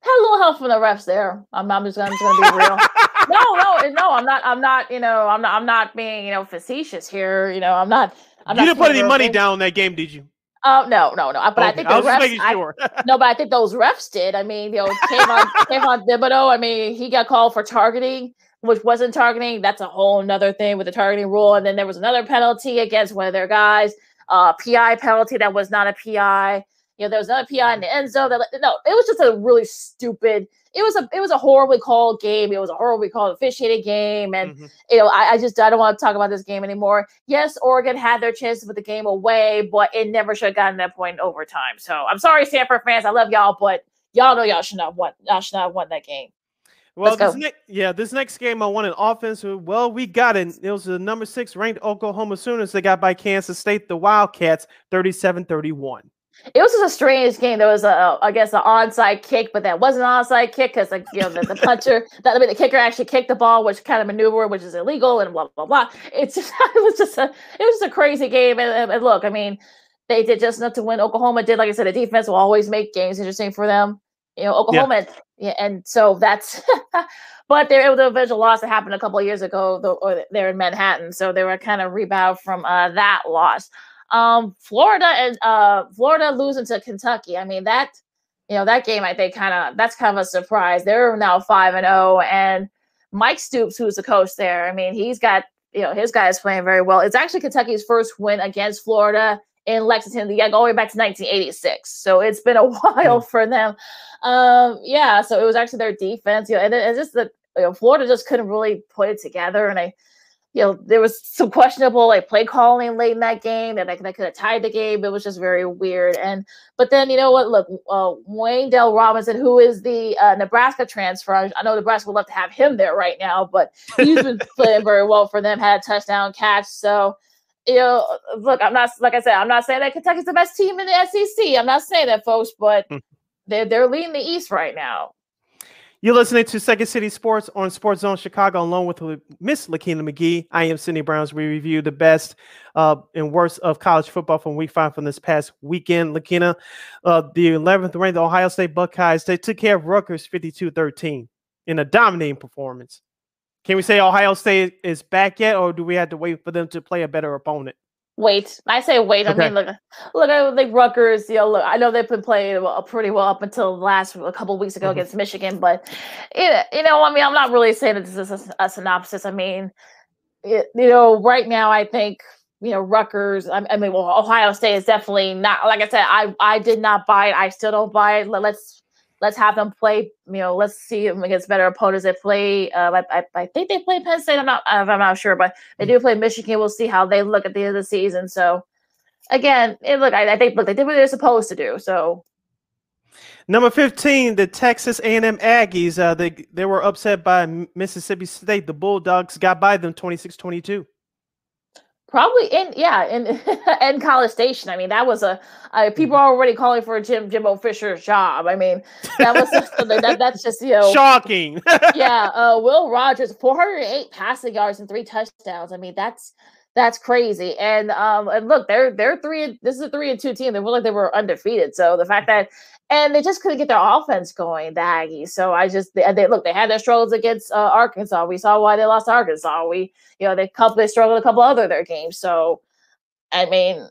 Had a little help from the refs there. I'm, I'm just, I'm just gonna be real. no, no, no. I'm not. I'm not. You know, I'm not. I'm not being you know facetious here. You know, I'm not. I'm you didn't put any money down on that game, did you? Oh no, no, no. But okay. I think the I refs. Sure. I, no, but I think those refs did. I mean, you know, Kayvon, Kayvon Thibodeaux. I mean, he got called for targeting, which wasn't targeting. That's a whole another thing with the targeting rule. And then there was another penalty against one of their guys, uh, PI penalty that was not a PI. You know, there was another PI in the end zone. That no, it was just a really stupid it was a it was a horribly called game. It was a horribly called officiated game, and mm-hmm. you know I, I, just I don't want to talk about this game anymore. Yes, Oregon had their chances with the game away, but it never should have gotten that point in overtime. So I'm sorry, Stanford fans. I love y'all, but y'all know y'all should not won. Y'all should not have won that game. Well, this ne- yeah, this next game I won an offense. Well, we got it. It was the number six ranked Oklahoma Sooners. They got by Kansas State, the Wildcats, 37 31 it was just a strange game. There was a, I guess, an onside kick, but that wasn't an onside kick because, like, you know, the, the puncher, that I mean, the kicker actually kicked the ball, which kind of maneuver, which is illegal, and blah blah blah. It's just, it was just a, it was just a crazy game. And, and, look, I mean, they did just enough to win. Oklahoma did, like I said, the defense will always make games interesting for them. You know, Oklahoma, yeah, yeah and so that's. but they're able to avenge a loss that happened a couple of years ago. Or they're in Manhattan, so they were kind of rebound from uh, that loss. Um, Florida and uh, Florida losing to Kentucky. I mean that you know, that game I think kind of that's kind of a surprise. They're now five and zero, oh, and Mike Stoops, who's the coach there, I mean, he's got you know his guys playing very well. It's actually Kentucky's first win against Florida in Lexington, yeah, going back to 1986. So it's been a while for them. Um, yeah, so it was actually their defense, you know, and it's just that you know, Florida just couldn't really put it together, and I you know, there was some questionable like play calling late in that game that I that could have tied the game. It was just very weird. And but then you know what? Look, uh, Wan'Dale Robinson, who is the uh, Nebraska transfer, I know Nebraska would love to have him there right now, but he's been playing very well for them. Had a touchdown catch. So you know, look, I'm not like I said, I'm not saying that Kentucky's the best team in the SEC. I'm not saying that, folks, but hmm. they're they're leading the East right now. You're listening to Second City Sports on Sports Zone Chicago, along with Miss Lakina McGee. I am Sydney Browns. We review the best uh, and worst of college football from Week Five from this past weekend. Lakina, uh, the 11th ranked Ohio State Buckeyes, they took care of Rutgers 52-13 in a dominating performance. Can we say Ohio State is back yet, or do we have to wait for them to play a better opponent? Wait. I say wait. Okay. I mean, look, look, I think Rutgers. You know, look, I know they've been playing pretty well up until last a couple weeks ago mm-hmm. against Michigan, but you know, I mean, I'm not really saying that this is a, a synopsis. I mean, it, you know, right now, I think you know Rutgers. I, I, mean, well, Ohio State is definitely not. Like I said, I I did not buy it. I still don't buy it. Let's let's have them play. You know, let's see them against better opponents. They play. Uh, I, I, think they play Penn State. I'm not. I'm not sure, but they do play Michigan. We'll see how they look at the end of the season. So, again, it, look, I, I think look, they did what they're supposed to do. So. Number 15, the Texas A&M Aggies. Uh, they they were upset by Mississippi State. The Bulldogs got by them 26-22. Probably in yeah in in College Station. I mean, that was a uh, people are already calling for Jim Jimbo Fisher's job. I mean, that was that, that's just you know shocking. yeah, uh, Will Rogers, four hundred eight passing yards and three touchdowns. I mean, that's that's crazy. And um and look, they're they're three. This is a three and two team. They look like they were undefeated. So the fact that and they just couldn't get their offense going, the Aggies. So I just they, they look they had their struggles against uh, Arkansas. We saw why they lost Arkansas. We you know they couple they struggled a couple other their games. So I mean,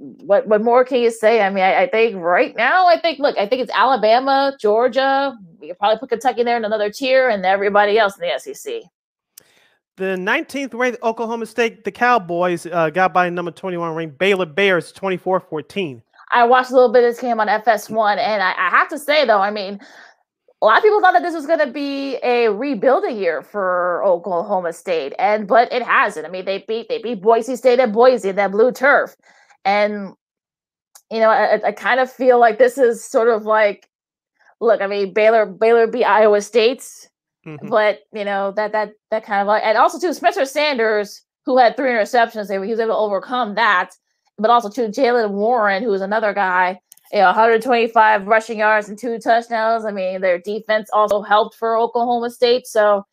what what more can you say? I mean, I, I, think right now, I think look, I think it's Alabama, Georgia. We could probably put Kentucky there in another tier, and everybody else in the SEC. The 19th ranked Oklahoma State, the Cowboys uh, got by number 21 ranked Baylor Bears 24 14. I watched a little bit of this game on FS1, and I, I have to say though, I mean, a lot of people thought that this was going to be a rebuilding year for Oklahoma State, and but it hasn't. I mean, they beat they beat Boise State at Boise, in that blue turf, and you know, I, I kind of feel like this is sort of like, look, I mean, Baylor Baylor beat Iowa State, mm-hmm. but you know that that that kind of like, and also too Spencer Sanders, who had three interceptions, he was able to overcome that but also to Jaylen Warren, who is another guy, you know, 125 rushing yards and two touchdowns. I mean, their defense also helped for Oklahoma State. So,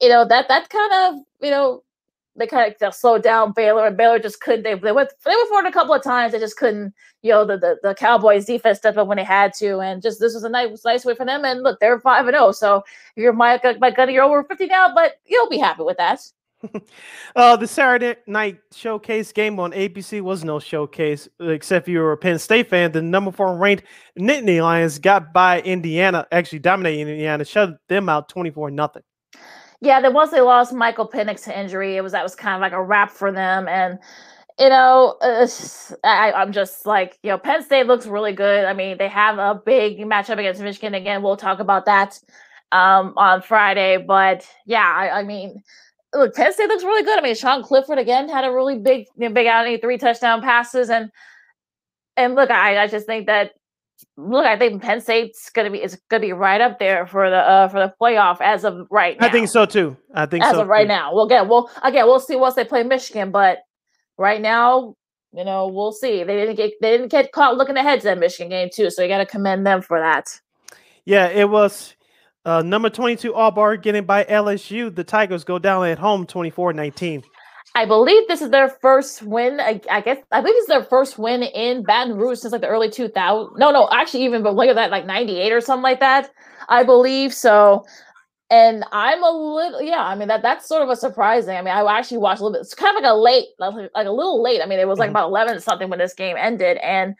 you know, that that kind of, you know, they kind of slowed down Baylor, and Baylor just couldn't. They, they went they went for it a couple of times. They just couldn't. You know, the, the the Cowboys defense stepped up when they had to, and just this was a nice nice way for them. And look, they're five and zero. Oh, so you're my my gunner, you're over fifty now, but you'll be happy with that. uh, the Saturday night showcase game on ABC was no showcase, except if you were a Penn State fan. The number four ranked Nittany Lions got by Indiana, actually dominating Indiana, shut them out 24 nothing. Yeah, then once they lost Michael Penix to injury, it was that was kind of like a wrap for them. And you know, I, I'm just like, you know, Penn State looks really good. I mean, they have a big matchup against Michigan again. We'll talk about that um, on Friday. But yeah, I, I mean, look, Penn State looks really good. I mean, Sean Clifford again had a really big, you know, big outing, three touchdown passes, and and look, I, I just think that look, I think Penn State's gonna be is gonna be right up there for the uh, for the playoff as of right now. I think so too. I think as so of right too. now. We'll get well again. We'll see once they play Michigan, but right now, you know, we'll see. They didn't get they didn't get caught looking ahead to that Michigan game too, so you got to commend them for that. Yeah, it was uh, number 22, Auburn getting by LSU. The Tigers go down at home 24 19. I believe this is their first win. I, I, guess I believe this is their first win in Baton Rouge since like the early 2000s. No, no, actually, even but look at that, like 98 or something like that. I believe so. And I'm a little, yeah. I mean that that's sort of a surprising. I mean, I actually watched a little bit. It's kind of like a late, like, like a little late. I mean, it was like mm-hmm. about 11 something when this game ended, and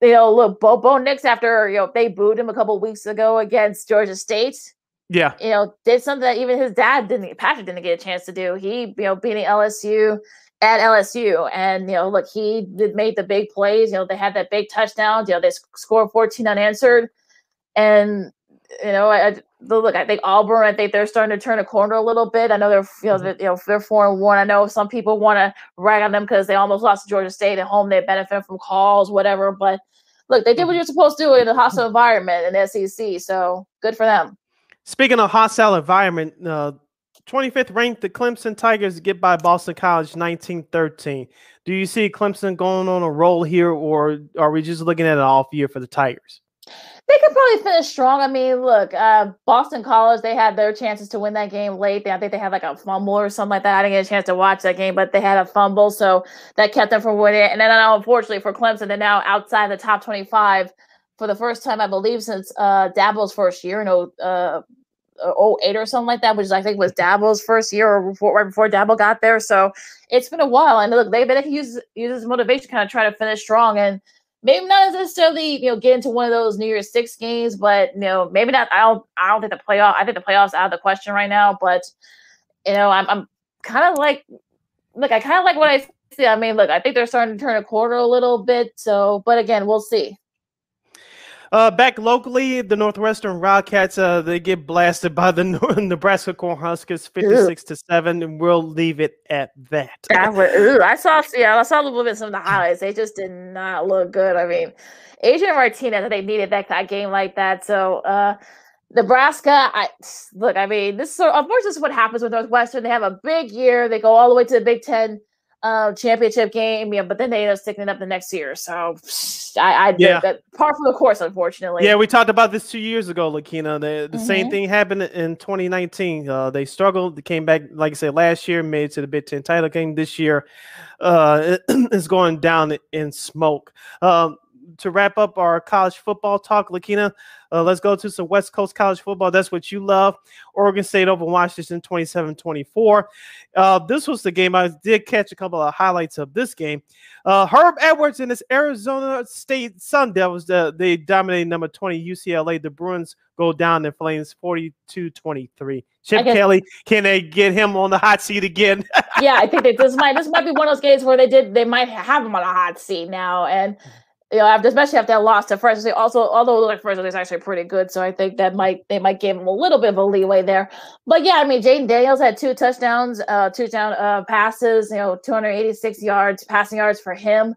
you know, look, Bo, Bo Nix after you know they booed him a couple weeks ago against Georgia State. Yeah, you know, did something that even his dad didn't, Patrick didn't get a chance to do. He, you know, beating LSU at LSU, and you know, look, he did made the big plays. You know, they had that big touchdown. You know, they scored 14 unanswered, and you know, I, I look, I think Auburn, I think they're starting to turn a corner a little bit. I know they're, you know, mm-hmm. you know they're four and one. I know some people want to rag on them because they almost lost to Georgia State at home. They benefit from calls, whatever. But look, they did what mm-hmm. you're supposed to do in a hostile environment in the SEC. So good for them. Speaking of hostile environment, uh, 25th ranked the Clemson Tigers get by Boston College 1913. Do you see Clemson going on a roll here, or are we just looking at an off year for the Tigers? They could probably finish strong. I mean, look, uh, Boston College, they had their chances to win that game late. They, I think they had like a fumble or something like that. I didn't get a chance to watch that game, but they had a fumble, so that kept them from winning. And then, unfortunately for Clemson, they're now outside the top 25 for the first time, I believe, since uh, Dabo's first year in uh, 08 or something like that, which I think was Dabo's first year or before, right before Dabo got there. So it's been a while. And look, they, they can use, use this motivation kind of try to finish strong. And maybe not necessarily you know get into one of those New Year's Six games, but you know maybe not. I don't I don't think the playoff. I think the playoffs out of the question right now. But you know I'm I'm kind of like look. I kind of like what I see. I mean, look, I think they're starting to turn a corner a little bit. So, but again, we'll see. Uh, back locally, the Northwestern Wildcats uh, they get blasted by the Nebraska Cornhuskers, fifty-six to seven, and we'll leave it at that. ooh, I saw, yeah, I saw a little bit of some of the highlights. They just did not look good. I mean, Adrian Martinez, they needed that, that game like that. So, uh, Nebraska, I look. I mean, this is of course this is what happens with Northwestern. They have a big year. They go all the way to the Big Ten uh, championship game, yeah, but then they end up sticking it up the next year. So I, I yeah. that par for the course, unfortunately. Yeah, we talked about this two years ago, Lakina. The, the mm-hmm. same thing happened in 2019. Uh, they struggled. They came back, like I said, last year, made it to the Big Ten title game. This year, uh, it's going down in smoke. Um, to wrap up our college football talk, Lakina, uh, let's go to some West Coast college football. That's what you love. Oregon State over Washington 27 24. Uh, this was the game. I did catch a couple of highlights of this game. Uh, Herm Edwards and his Arizona State Sun Devils, uh, they dominated number 20 UCLA. The Bruins go down in flames 42 23. Chip guess, Kelly, can they get him on the hot seat again? yeah, I think that this might this might be one of those games where they did they might have him on a hot seat now. And you know, after, especially after that loss to Fresno, also although like Fresno is actually pretty good, so I think that might they might give him a little bit of a leeway there. But yeah, I mean, Jayden Daniels had two touchdowns, uh, two down uh, passes, you know, 286 yards passing yards for him.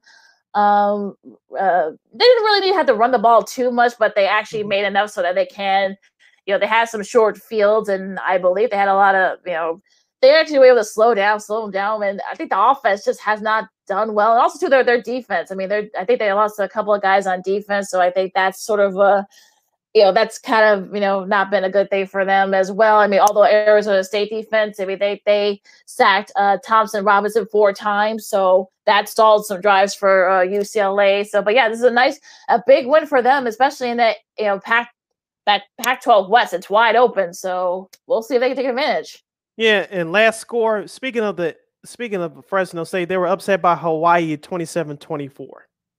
Um, uh, they didn't really need to have to run the ball too much, but they actually mm-hmm. made enough so that they can, you know, they had some short fields, and I believe they had a lot of, you know, they actually were able to slow down, slow them down, and I think the offense just has not done well. And also too their their defense. I mean, they're I think they lost a couple of guys on defense, so I think that's sort of a you know that's kind of you know not been a good thing for them as well. I mean, although Arizona State defense, I mean they they sacked uh, Thompson Robinson four times, so that stalled some drives for uh, UCLA. So, but yeah, this is a nice a big win for them, especially in that you know Pac that Pac-12 West. It's wide open, so we'll see if they can take advantage. Yeah, and last score. Speaking of the speaking of Fresno State, they were upset by Hawaii 27-24.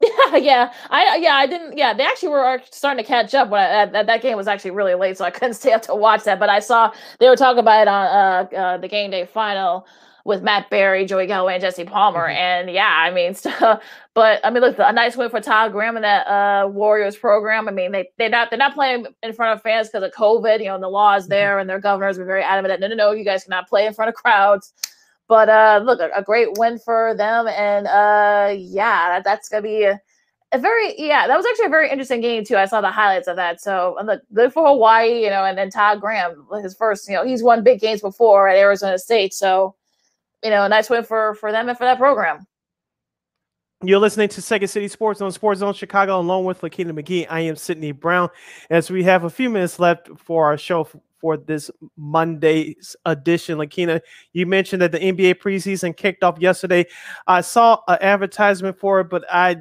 Yeah, yeah, I yeah I didn't yeah they actually were starting to catch up when I, that, that game was actually really late so I couldn't stay up to watch that but I saw they were talking about it on uh, uh the game day final with Matt Barrie, Joey Galloway, and Jesse Palmer. Mm-hmm. And yeah, I mean, so, but I mean, look, a nice win for Todd Graham and that uh, Warriors program. I mean, they they're not they're not playing in front of fans because of COVID. You know, and the laws mm-hmm. there, and their governors were very adamant that no, no, no, you guys cannot play in front of crowds. But uh, look, a, a great win for them, and uh, yeah, that, that's gonna be. A, a very yeah, that was actually a very interesting game too. I saw the highlights of that. So look, good for Hawaii, you know, and then Todd Graham, his first, you know, he's won big games before at Arizona State. So you know, a nice win for for them and for that program. You're listening to Second City Sports on Sports Zone Chicago, along with Lakina McGee. I am Sydney Brown. As we have a few minutes left for our show for this Monday's edition, Lakina, you mentioned that the NBA preseason kicked off yesterday. I saw an advertisement for it, but I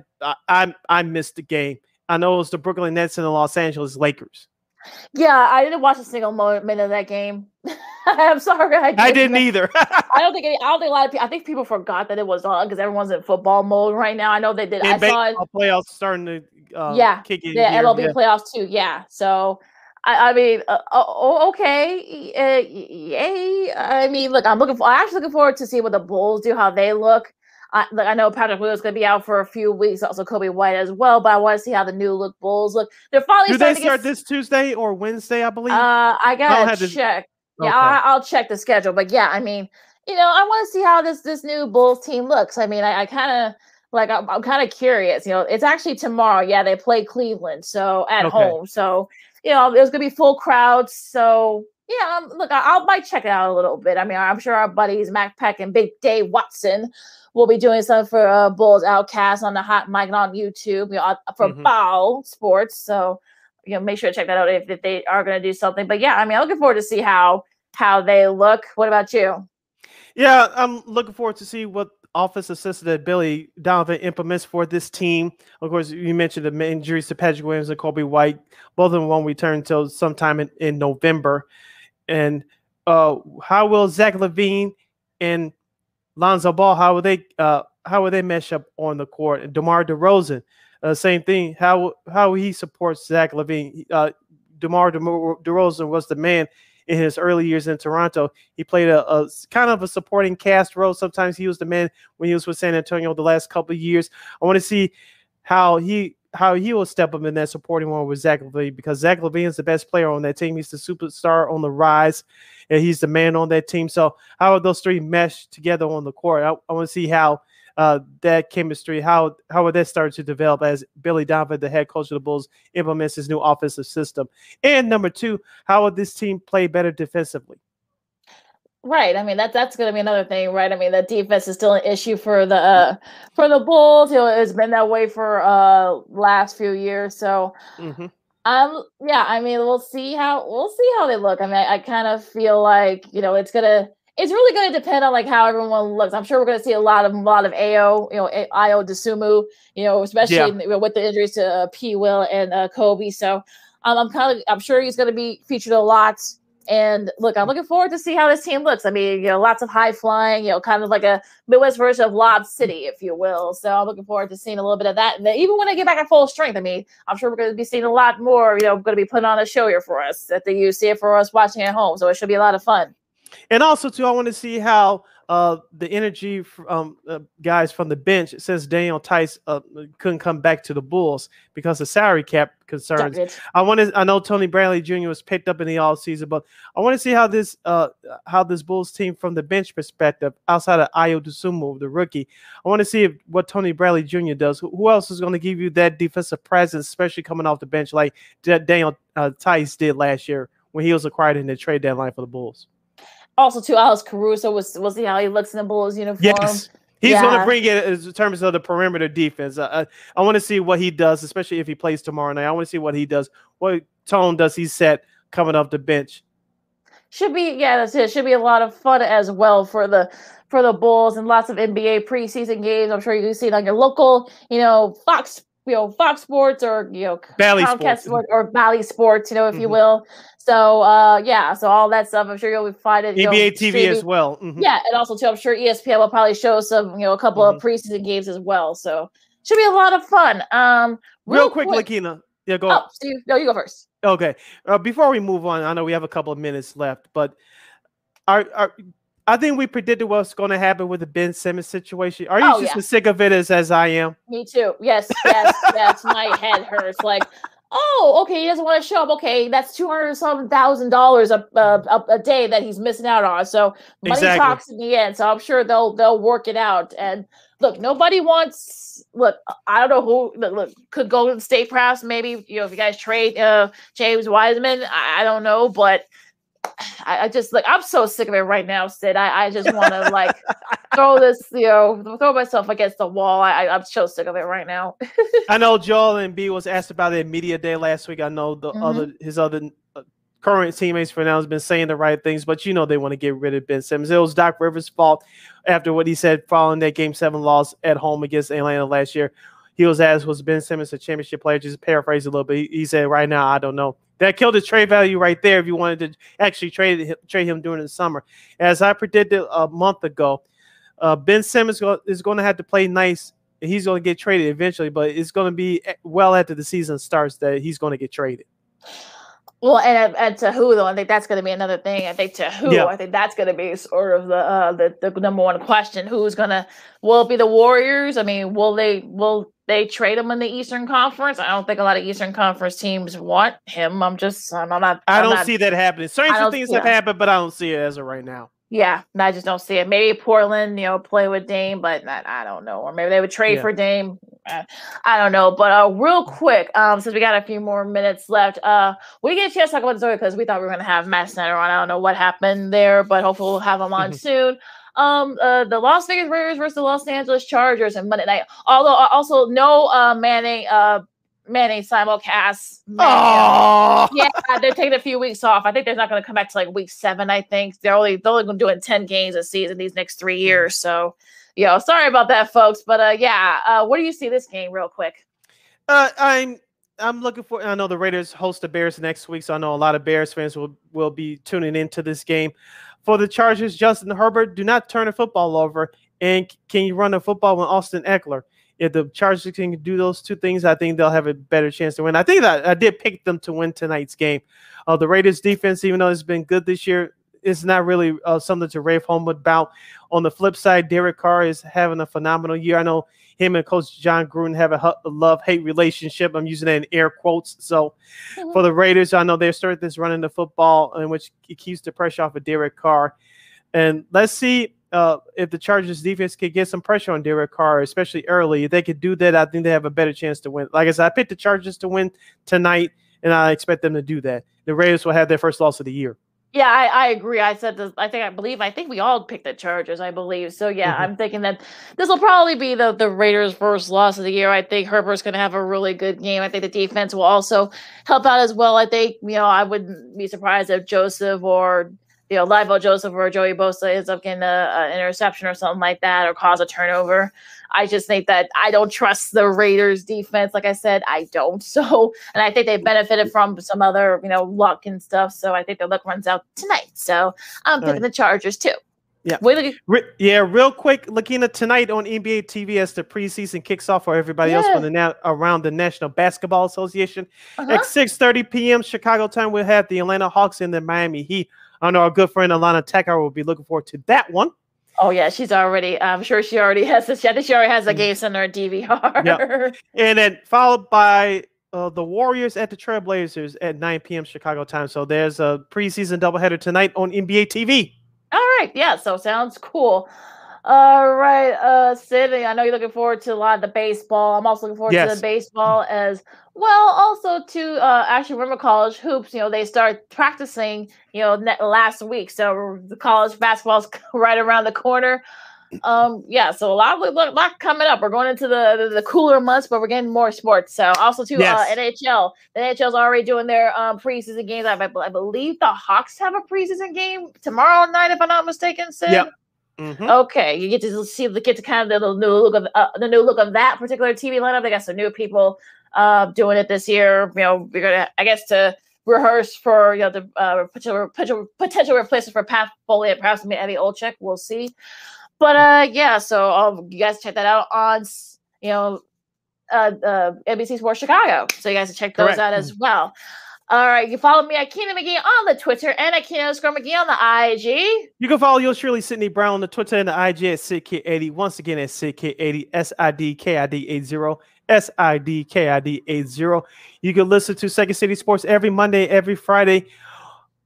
I I missed the game. I know it was the Brooklyn Nets and the Los Angeles Lakers. Yeah, I didn't watch a single moment of that game. I'm sorry. I didn't, I didn't either. I don't think any, I don't think a lot of people. I think people forgot that it was on because everyone's in football mode right now. I know they did. And I saw it. playoffs starting to uh, yeah, kick in. yeah, MLB yeah. playoffs too. Yeah, so I, I mean, uh, oh, okay, uh, yay. I mean, look, I'm looking for. I'm actually looking forward to see what the Bulls do, how they look. I, I know Patrick Williams going to be out for a few weeks, also Coby White as well. But I want to see how the new look Bulls look. They're finally Do they to start get. this Tuesday or Wednesday? I believe. Uh, I gotta this- check. Yeah, Okay. I, I'll check the schedule. But yeah, I mean, you know, I want to see how this this new Bulls team looks. I mean, I, I kind of like I'm, I'm kind of curious. You know, it's actually tomorrow. Yeah, they play Cleveland, so at Okay. home. So you know, there's gonna be full crowds. So yeah, um, look, I, I might check it out a little bit. I mean, I'm sure our buddies Mac Peck and Big Dave Watson will be doing something for uh, Bulls Outcast on the Hot Mic and on YouTube. You know, uh, for Mhm. Bow Sports. So you know, make sure to check that out if, if they are going to do something. But yeah, I mean, I'm looking forward to see how how they look. What about you? Yeah, I'm looking forward to see what office assistant that Billy Donovan implements for this team. Of course, you mentioned the injuries to Patrick Williams and Coby White. Both of them won't return until sometime in, in November. And uh, how will Zach LaVine and Lonzo Ball, how will they uh, how will they mesh up on the court? And DeMar DeRozan, uh, same thing. How how he supports Zach LaVine. Uh, DeMar DeRozan was the man in his early years in Toronto. He played a kind of a supporting cast role. Sometimes he was the man when he was with San Antonio the last couple of years. I want to see how he how he will step up in that supporting role with Zach LaVine because Zach LaVine is the best player on that team. He's the superstar on the rise, and he's the man on that team. So how will those three mesh together on the court? I, I want to see how uh, that chemistry, how how would that start to develop as Billy Donovan, the head coach of the Bulls, implements his new offensive system? And number two, how would this team play better defensively? Right. I mean, that that's going to be another thing, right? I mean, the defense is still an issue for the uh, for the Bulls. You know, it's been that way for uh last few years. So, Mm-hmm. um, yeah. I mean, we'll see how we'll see how they look. I mean, I, I kind of feel like you know it's gonna it's really going to depend on like how everyone looks. I'm sure we're going to see a lot of a lot of Ayo, you know, Ayo Dosunmu, you know, especially Yeah. in- with the injuries to uh, P. Will and uh, Coby. So, um, I'm kind of I'm sure he's going to be featured a lot. And look, I'm looking forward to see how this team looks. I mean, you know, lots of high flying, you know, kind of like a Midwest version of Lob City, if you will. So I'm looking forward to seeing a little bit of that. And even when they get back at full strength, I mean, I'm sure we're going to be seeing a lot more, you know, going to be putting on a show here for us at the UC for us watching at home. So it should be a lot of fun. And also, too, I want to see how uh, the energy from uh, guys from the bench, since Daniel Theis uh, couldn't come back to the Bulls because of salary cap concerns. I want to. I know Tony Bradley Jr. was picked up in the all season, but I want to see how this uh how this Bulls team from the bench perspective, outside of Ayo Dosunmu, the rookie, I want to see if, what Tony Bradley Jr. does. Who, who else is going to give you that defensive presence, especially coming off the bench like Da- Daniel uh, Theis did last year when he was acquired in the trade deadline for the Bulls. Also, too, Alex Caruso was we'll see how he looks in the Bulls uniform. Yes. He's going to bring it in terms of the perimeter defense. Uh, uh, I want to see what he does, especially if he plays tomorrow night. I want to see what he does. What tone does he set coming off the bench? Should be yeah, that's it. Should be a lot of fun as well for the for the Bulls and lots of NBA preseason games. I'm sure you see it on your local, you know, Fox, you know, Fox Sports or you know, Bally Comcast Sports. Or Bally Sports, you know, if you Mhm. will. So uh yeah, so all that stuff. I'm sure you'll find it. you NBA TV as streaming. well. Mhm. Yeah, and also too, I'm sure ESPN will probably show some, you know, a couple Mm-hmm. of preseason games as well. So should be a lot of fun. Um, Real, quick, Lakina. Yeah, go. Oh, so you, no, you go first. Okay. Uh, before we move on, I know we have a couple of minutes left, but are, are I think we predicted what's going to happen with the Ben Simmons situation. Are you Oh, just yeah. as sick of it as, as I am? Me too. Yes, yes, yes. My head hurts. Like, oh, okay, he doesn't want to show up. Okay, that's two hundred some thousand dollars a, a a day that he's missing out on. So money Exactly. talks in the end. So I'm sure they'll they'll work it out. And look, nobody wants. Look, I don't know who. Look, look could go to the state perhaps. Maybe you know if you guys trade uh James Wiseman. I, I don't know, but. I, I just like I'm so sick of it right now, Sid. I, I just want to like throw this, you know, throw myself against the wall. I, I I'm so sick of it right now. I know Joel Embiid was asked about it media day last week. I know the Mhm. other his other uh, current teammates for now has been saying the right things, but you know they want to get rid of Ben Simmons. It was Doc Rivers' fault after what he said following that Game Seven loss at home against Atlanta last year. He was asked, "Was Ben Simmons a championship player?" Just paraphrase a little bit. He, he said, "Right now, I don't know." That killed his trade value right there. If you wanted to actually trade him, trade him during the summer, as I predicted a month ago, uh, Ben Simmons is going to have to play nice. He's going to get traded eventually, but it's going to be well after the season starts that he's going to get traded. Well, and, and to who though? I think that's going to be another thing. I think to who? Yeah. I think that's going to be sort of the uh, the the number one question. Who's going to? Will it be the Warriors? I mean, will they will they trade him in the Eastern Conference? I don't think a lot of Eastern Conference teams want him. I'm just I'm not. I'm I do not not, see that happening. Certain things have happened, but I don't see it as of right now. Yeah, I just don't see it. Maybe Portland, you know, play with Dame, but I, I don't know. Or maybe they would trade yeah. for Dame. I don't know. But uh, real quick, um, since we got a few more minutes left, uh, we get a chance to talk about Zoe because we thought we were going to have Matt Snyder on. I don't know what happened there, but hopefully we'll have him on soon. Um, uh, the Las Vegas Raiders versus the Los Angeles Chargers and Monday night. Although uh, also no uh, Manning uh Manning simulcast. Oh, yeah, they're taking a few weeks off. I think they're not going to come back to like week seven. I think they're only they're only going to do it ten games a season these next three years. So, yo, sorry about that, folks. But uh, yeah, uh, what do you see this game, real quick? Uh, I'm I'm looking for. I know the Raiders host the Bears next week, so I know a lot of Bears fans will will be tuning into this game. For the Chargers, Justin Herbert, do not turn the football over, and can you run the football with Austin Ekeler? if the Chargers can do those two things, I think they'll have a better chance to win. I think that I did pick them to win tonight's game. Uh, the Raiders defense, even though it's been good this year, it's not really uh, something to rave home about. On the flip side, Derek Carr is having a phenomenal year. I know him and Coach Jon Gruden have a love hate relationship. I'm using that in air quotes. So mm-hmm. for the Raiders, I know they're starting this running the football, in which it keeps the pressure off of Derek Carr. And let's see uh, if the Chargers defense could get some pressure on Derek Carr, especially early, if they could do that, I think they have a better chance to win. Like I said, I picked the Chargers to win tonight, and I expect them to do that. The Raiders will have their first loss of the year. Yeah, I, I agree. I said this. I think I believe. I think we all picked the Chargers. I believe. So yeah, mm-hmm. I'm thinking that this will probably be the the Raiders' first loss of the year. I think Herbert's going to have a really good game. I think the defense will also help out as well. I think you know I wouldn't be surprised if Joseph or you know, Linval Joseph or Joey Bosa ends up getting an interception or something like that or cause a turnover. I just think that I don't trust the Raiders defense. Like I said, I don't. So, and I think they benefited from some other, you know, luck and stuff. So I think their luck runs out tonight. So I'm picking right. the Chargers too. Yeah. Re- yeah, real quick, Lakina, tonight on NBA TV as the preseason kicks off for everybody yeah. else from the na- around the National Basketball Association. Uh-huh. At 6:30 p.m. Chicago time, we'll have the Atlanta Hawks and the Miami Heat I know our good friend Alana Tecker will be looking forward to that one. Oh yeah, she's already. I'm sure she already has this. I think she already has a mm. game on her DVR. Yep. And then followed by uh, the Warriors at the Trailblazers at 9 p.m. Chicago time. So there's a preseason doubleheader tonight on NBA TV. All right, yeah. So sounds cool. All right, uh, Sid, I know you're looking forward to a lot of the baseball. I'm also looking forward yes. to the baseball as well. Also to uh, actually remember college hoops. You know, they start practicing. You know, last week, so the college basketball's right around the corner. Um, yeah, so a lot, of, a lot coming up. We're going into the, the, the cooler months, but we're getting more sports. So also to uh, yes. uh, NHL, the NHL's already doing their um preseason games. I, I believe the Hawks have a preseason game tomorrow night, if I'm not mistaken. Sid. Yep. Mm-hmm. Okay, you get to see the get to kind of the new look of uh, the new look of that particular TV lineup. They got some new people uh, doing it this year. You know, we're gonna I guess to rehearse for you know the uh, potential potential, potential replacement for Pat Foley and perhaps maybe Eddie Olczyk. We'll see. But uh, yeah, so you guys check that out on you know uh, uh, NBC Sports Chicago. So you guys check those Correct. out as well. All right, you follow me at Keenan McGee on the Twitter and at Keenan underscore McGee on the IG. You can follow yours truly, Sydney Brown, on the Twitter and the IG at SidKid80. Once again, at SidKid80, S I D K I D 80, S I D K I D 80. You can listen to Second City Sports every Monday, every Friday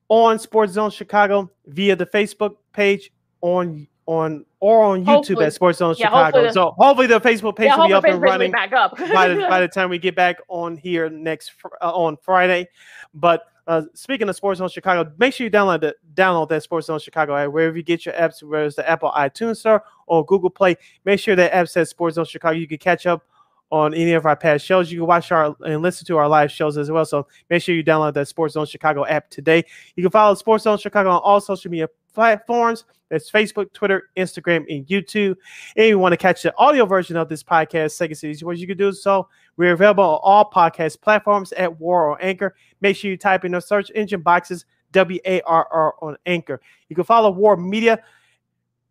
on Sports Zone Chicago via the Facebook page on on or on YouTube hopefully. at Sports Zone yeah, Chicago. Hopefully the, so hopefully the Facebook page yeah, will be up and running back up by the by the time we get back on here next uh, on Friday. But uh, speaking of Sports Zone Chicago, make sure you download the download that Sports Zone Chicago app wherever you get your apps, whether it's the Apple iTunes Store or Google Play. Make sure that app says Sports Zone Chicago. You can catch up on any of our past shows. You can watch our and listen to our live shows as well. So make sure you download that Sports Zone Chicago app today. You can follow Sports Zone Chicago on all social media platforms. That's Facebook, Twitter, Instagram, and YouTube. And you want to catch the audio version of this podcast, Second City what you can do so. We're available on all podcast platforms at War or Anchor. Make sure you type in the search engine boxes W A R R on Anchor. You can follow War Media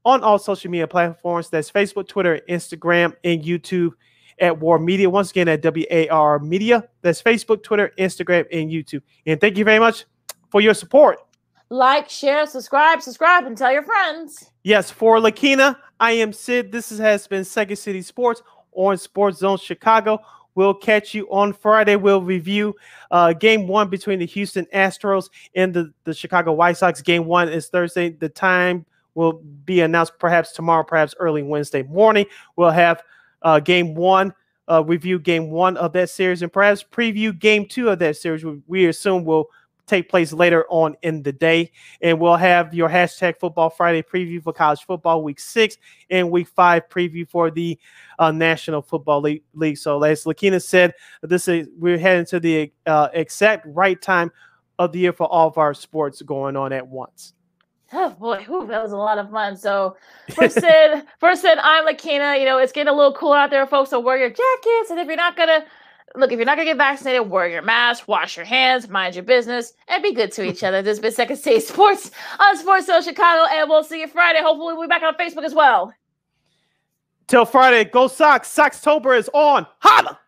on all social media platforms. That's Facebook, Twitter, Instagram, and YouTube at War Media. Once again, at W A R Media. That's Facebook, Twitter, Instagram, and YouTube. And thank you very much for your support. Like, share, subscribe, subscribe, and tell your friends. Yes, for Lakina, I am Sid. This has been Second City Sports on Sports Zone Chicago. We'll catch you on Friday. We'll review uh, game one between the Houston Astros and the, the Chicago White Sox. Game one is Thursday. The time will be announced perhaps tomorrow, perhaps early Wednesday morning. We'll have uh, game one, uh, review game one of that series, and perhaps preview game two of that series. We, we assume will take place later on in the day. And we'll have your hashtag football Friday preview for college football week six and week five preview for the uh, National Football League. League. So as Lakina said, this is we're heading to the uh, exact right time of the year for all of our sports going on at once. Oh boy, Ooh, that was a lot of fun. So first said, first said, I'm Lakina. You know, it's getting a little cool out there, folks. So wear your jackets, and if you're not gonna look, if you're not gonna get vaccinated, wear your mask, wash your hands, mind your business, and be good to each other. This has been Second City Sports on Sports Zone Chicago, and we'll see you Friday. Hopefully, we'll be back on Facebook as well. Till Friday, go Sox! Soxtober is on. Holla!